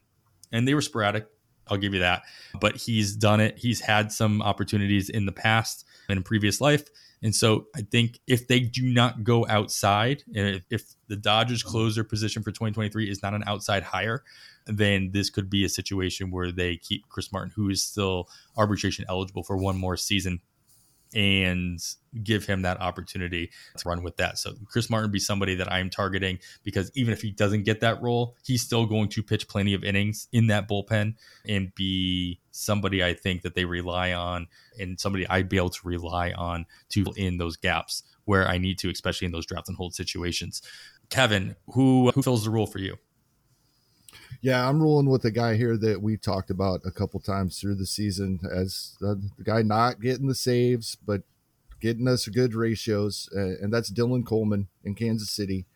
and they were sporadic. I'll give you that. But he's done it. He's had some opportunities in the past in previous life and so I think if they do not go outside, and if the Dodgers mm-hmm. closer position for 2023 is not an outside hire, then this could be a situation where they keep Chris Martin, who is still arbitration eligible for one more season and give him that opportunity to run with that. So Chris Martin be somebody that I'm targeting because even if he doesn't get that role, he's still going to pitch plenty of innings in that bullpen and be somebody I think that they rely on and somebody I'd be able to rely on to in those gaps where I need to, especially in those draft and hold situations. Kevin, who who fills the role for you? Yeah, I'm rolling with the guy here that we talked about a couple times through the season as the, the guy not getting the saves, but getting us good ratios, uh, and that's Dylan Coleman in Kansas City.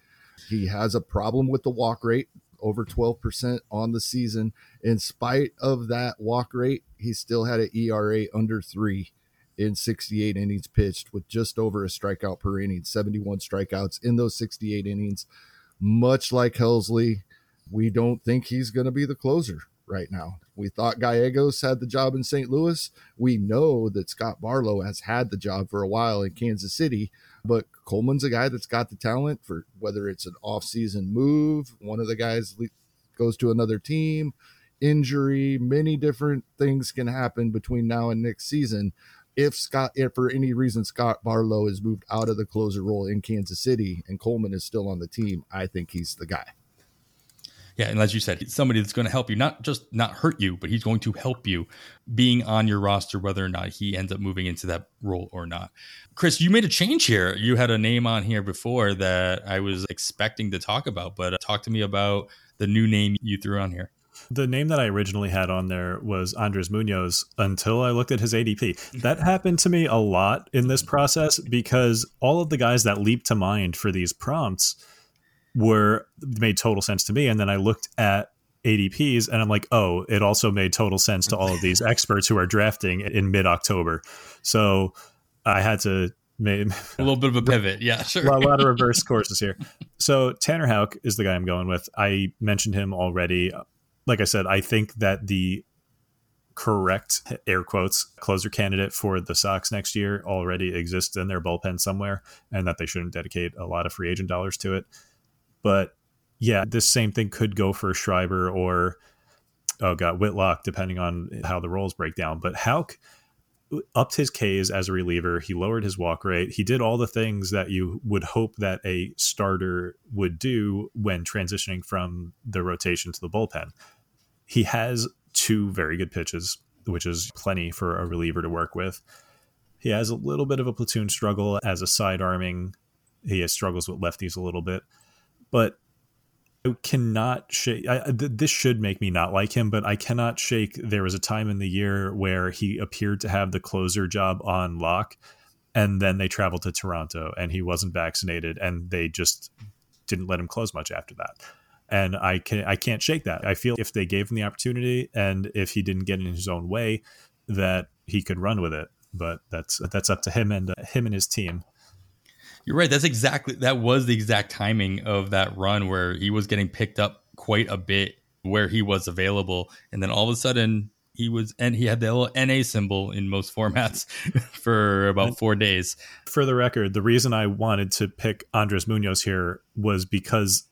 He has a problem with the walk rate, over 12% on the season. In spite of that walk rate, he still had an ERA under three in 68 innings pitched with just over a strikeout per inning, 71 strikeouts in those 68 innings. Much like Helsley, we don't think he's going to be the closer right now. We thought Gallegos had the job in St. Louis. We know that Scott Barlow has had the job for a while in Kansas City, but Coleman's a guy that's got the talent for whether it's an offseason move, one of the guys goes to another team, injury, many different things can happen between now and next season. If Scott, if for any reason Scott Barlow is moved out of the closer role in Kansas City and Coleman is still on the team, I think he's the guy. Yeah, and as you said, somebody that's going to help you, not just not hurt you, but he's going to help you being on your roster, whether or not he ends up moving into that role or not. Chris, you made a change here. You had a name on here before that I was expecting to talk about, but uh, talk to me about the new name you threw on here. The name that I originally had on there was Andres Munoz until I looked at his ADP. That happened to me a lot in this process because all of the guys that leap to mind for these prompts were made total sense to me. And then I looked at ADPs and I'm like, oh, it also made total sense to all of these experts who are drafting in mid October. So I had to make a little bit of a pivot. Yeah, sure. a lot of reverse courses here. So Tanner Houck is the guy I'm going with. I mentioned him already. Like I said, I think that the correct air quotes closer candidate for the Sox next year already exists in their bullpen somewhere and that they shouldn't dedicate a lot of free agent dollars to it. But yeah, this same thing could go for Schreiber or oh god, Whitlock, depending on how the roles break down. But Houck upped his Ks as a reliever. He lowered his walk rate. He did all the things that you would hope that a starter would do when transitioning from the rotation to the bullpen. He has two very good pitches, which is plenty for a reliever to work with. He has a little bit of a platoon struggle as a side arming. He has struggles with lefties a little bit but I cannot shake. I, th- this should make me not like him, but I cannot shake. There was a time in the year where he appeared to have the closer job on lock, and then they traveled to Toronto, and he wasn't vaccinated, and they just didn't let him close much after that. And I can I can't shake that. I feel if they gave him the opportunity, and if he didn't get in his own way, that he could run with it. But that's that's up to him and uh, him and his team. You're right. That's exactly that was the exact timing of that run where he was getting picked up quite a bit where he was available, and then all of a sudden he was and he had the little NA symbol in most formats for about four days. For the record, the reason I wanted to pick Andres Munoz here was because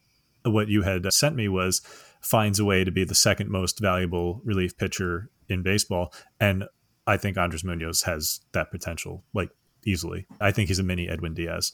what you had sent me was finds a way to be the second most valuable relief pitcher in baseball, and I think Andres Munoz has that potential. Like easily. I think he's a mini Edwin Diaz.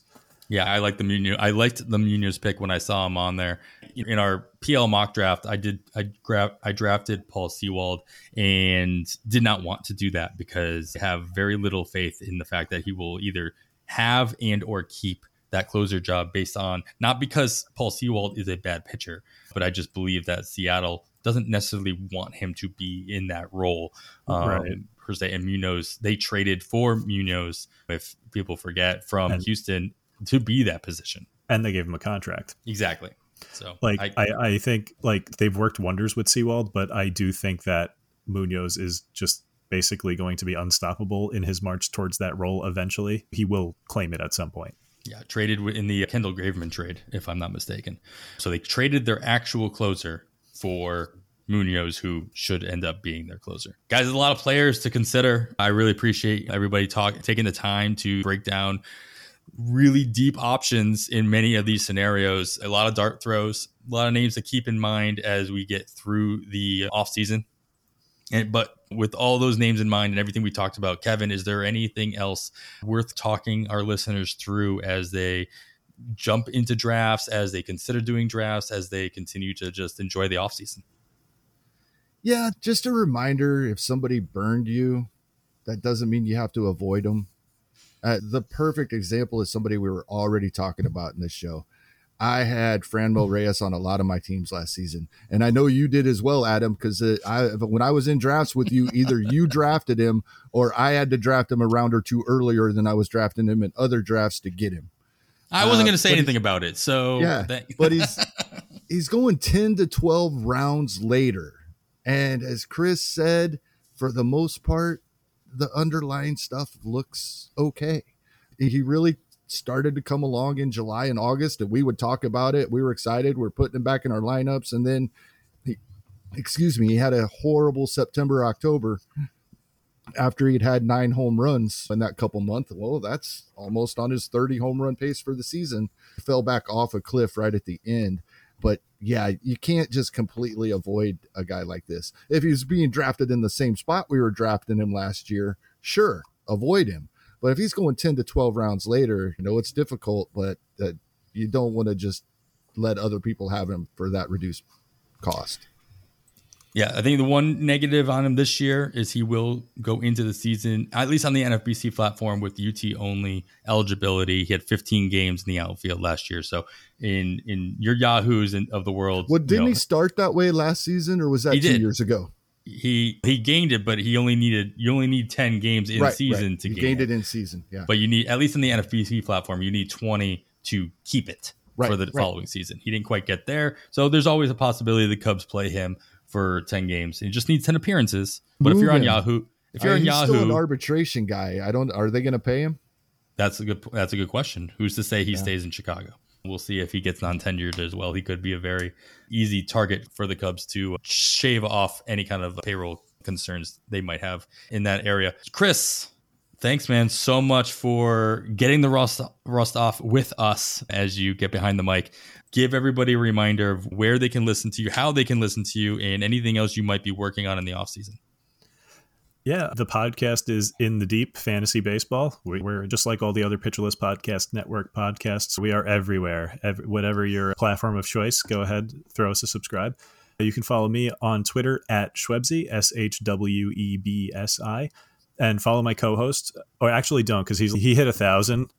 Yeah, I like the Munoz. I liked the Munoz pick when I saw him on there. in our PL mock draft, I did I grab I drafted Paul Sewald and did not want to do that because I have very little faith in the fact that he will either have and or keep that closer job based on not because Paul Sewald is a bad pitcher, but I just believe that Seattle doesn't necessarily want him to be in that role. Um, right. And Munoz, they traded for Munoz, if people forget, from and, Houston to be that position. And they gave him a contract. Exactly. So, like, I, I, I think like they've worked wonders with Sewald, but I do think that Munoz is just basically going to be unstoppable in his march towards that role eventually. He will claim it at some point. Yeah, traded in the Kendall Graveman trade, if I'm not mistaken. So they traded their actual closer for Munoz, who should end up being their closer. Guys, there's a lot of players to consider. I really appreciate everybody talk, taking the time to break down really deep options in many of these scenarios. A lot of dart throws, a lot of names to keep in mind as we get through the offseason. And but with all those names in mind and everything we talked about, Kevin, is there anything else worth talking our listeners through as they jump into drafts, as they consider doing drafts, as they continue to just enjoy the offseason? Yeah, just a reminder if somebody burned you, that doesn't mean you have to avoid them. Uh, the perfect example is somebody we were already talking about in this show. I had Franmil Reyes on a lot of my teams last season, and I know you did as well, Adam. Because uh, I, when I was in drafts with you, either you drafted him or I had to draft him a round or two earlier than I was drafting him in other drafts to get him. I wasn't uh, going to say anything about it, so yeah. but he's he's going ten to twelve rounds later, and as Chris said, for the most part, the underlying stuff looks okay. He really started to come along in July and August, and we would talk about it. We were excited. We are putting him back in our lineups, and then, he, excuse me, he had a horrible September, October after he'd had nine home runs in that couple months. Well, that's almost on his 30 home run pace for the season. Fell back off a cliff right at the end. But yeah, you can't just completely avoid a guy like this. If he's being drafted in the same spot we were drafting him last year, sure, avoid him. But if he's going 10 to 12 rounds later, you know, it's difficult, but uh, you don't want to just let other people have him for that reduced cost. Yeah, I think the one negative on him this year is he will go into the season, at least on the NFBC platform, with UT only eligibility. He had 15 games in the outfield last year. So in in your Yahoos of the world, well, didn't you know, he start that way last season, or was that two did. years ago? He he gained it, but he only needed you only need 10 games in right, season right. to he gain gained it. it in season. Yeah, but you need at least in the NFBC platform, you need 20 to keep it. Right, for the following season. He didn't quite get there. So there's always a possibility the Cubs play him for 10 games. You just need 10 appearances. But if you're on Yahoo, if you're uh, on Yahoo, still an arbitration guy. I don't. Are they going to pay him? That's a good. That's a good question. Who's to say he yeah. stays in Chicago? We'll see if he gets non-tenured as well. He could be a very easy target for the Cubs to shave off any kind of payroll concerns they might have in that area. Chris, thanks, man, so much for getting the rust rust off with us as you get behind the mic give everybody a reminder of where they can listen to you, how they can listen to you, and anything else you might be working on in the off season. Yeah, the podcast is in the deep fantasy baseball. We're just like all the other Pitcher List Podcast Network podcasts. We are everywhere. Every, whatever your platform of choice, go ahead, throw us a subscribe. You can follow me on Twitter at Shwebsi, S H W E B S I, and follow my co-host. Or actually, don't because he's he hit a thousand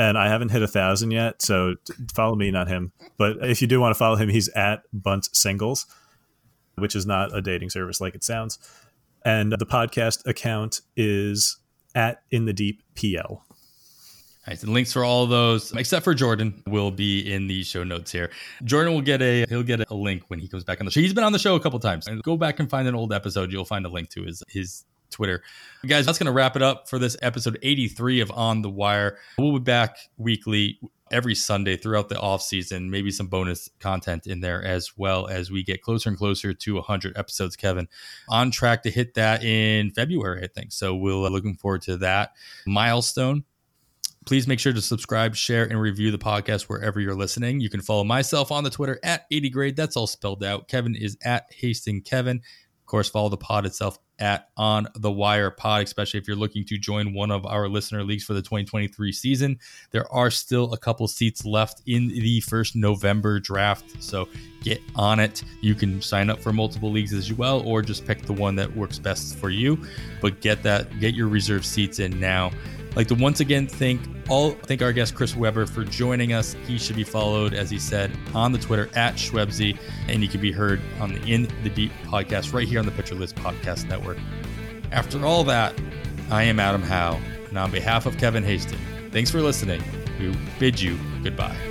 and I haven't hit a thousand yet. So follow me, not him. But if you do want to follow him, he's at Bunt Singles, which is not a dating service like it sounds. And the podcast account is at In the Deep PL. Nice. And links for all those, except for Jordan, will be in the show notes here. Jordan will get a he'll get a link when he comes back on the show. He's been on the show a couple times. Go back and find an old episode. You'll find a link to his his Twitter. Guys, that's going to wrap it up for this episode 83 of On the Wire. We'll be back weekly every Sunday throughout the off season. Maybe some bonus content in there as well as we get closer and closer to 100 episodes. Kevin, on track to hit that in February, I think. So we'll uh, looking forward to that milestone. Please make sure to subscribe, share, and review the podcast wherever you're listening. You can follow myself on the Twitter at 80grade. That's all spelled out. Kevin is at Hasting Kevin. Of course, follow the pod itself at On the Wire Pod, especially if you're looking to join one of our listener leagues for the 2023 season. There are still a couple seats left in the first November draft, so get on it. You can sign up for multiple leagues as well, or just pick the one that works best for you. But get that, get your reserve seats in now. Like to once again thank all thank our guest Chris Weber for joining us. He should be followed, as he said, on the Twitter at Schwebzy, and he can be heard on the In the Deep podcast right here on the Pitcher List Podcast Network. After all that, I am Adam Howe, and on behalf of Kevin Hastings, thanks for listening. We bid you goodbye.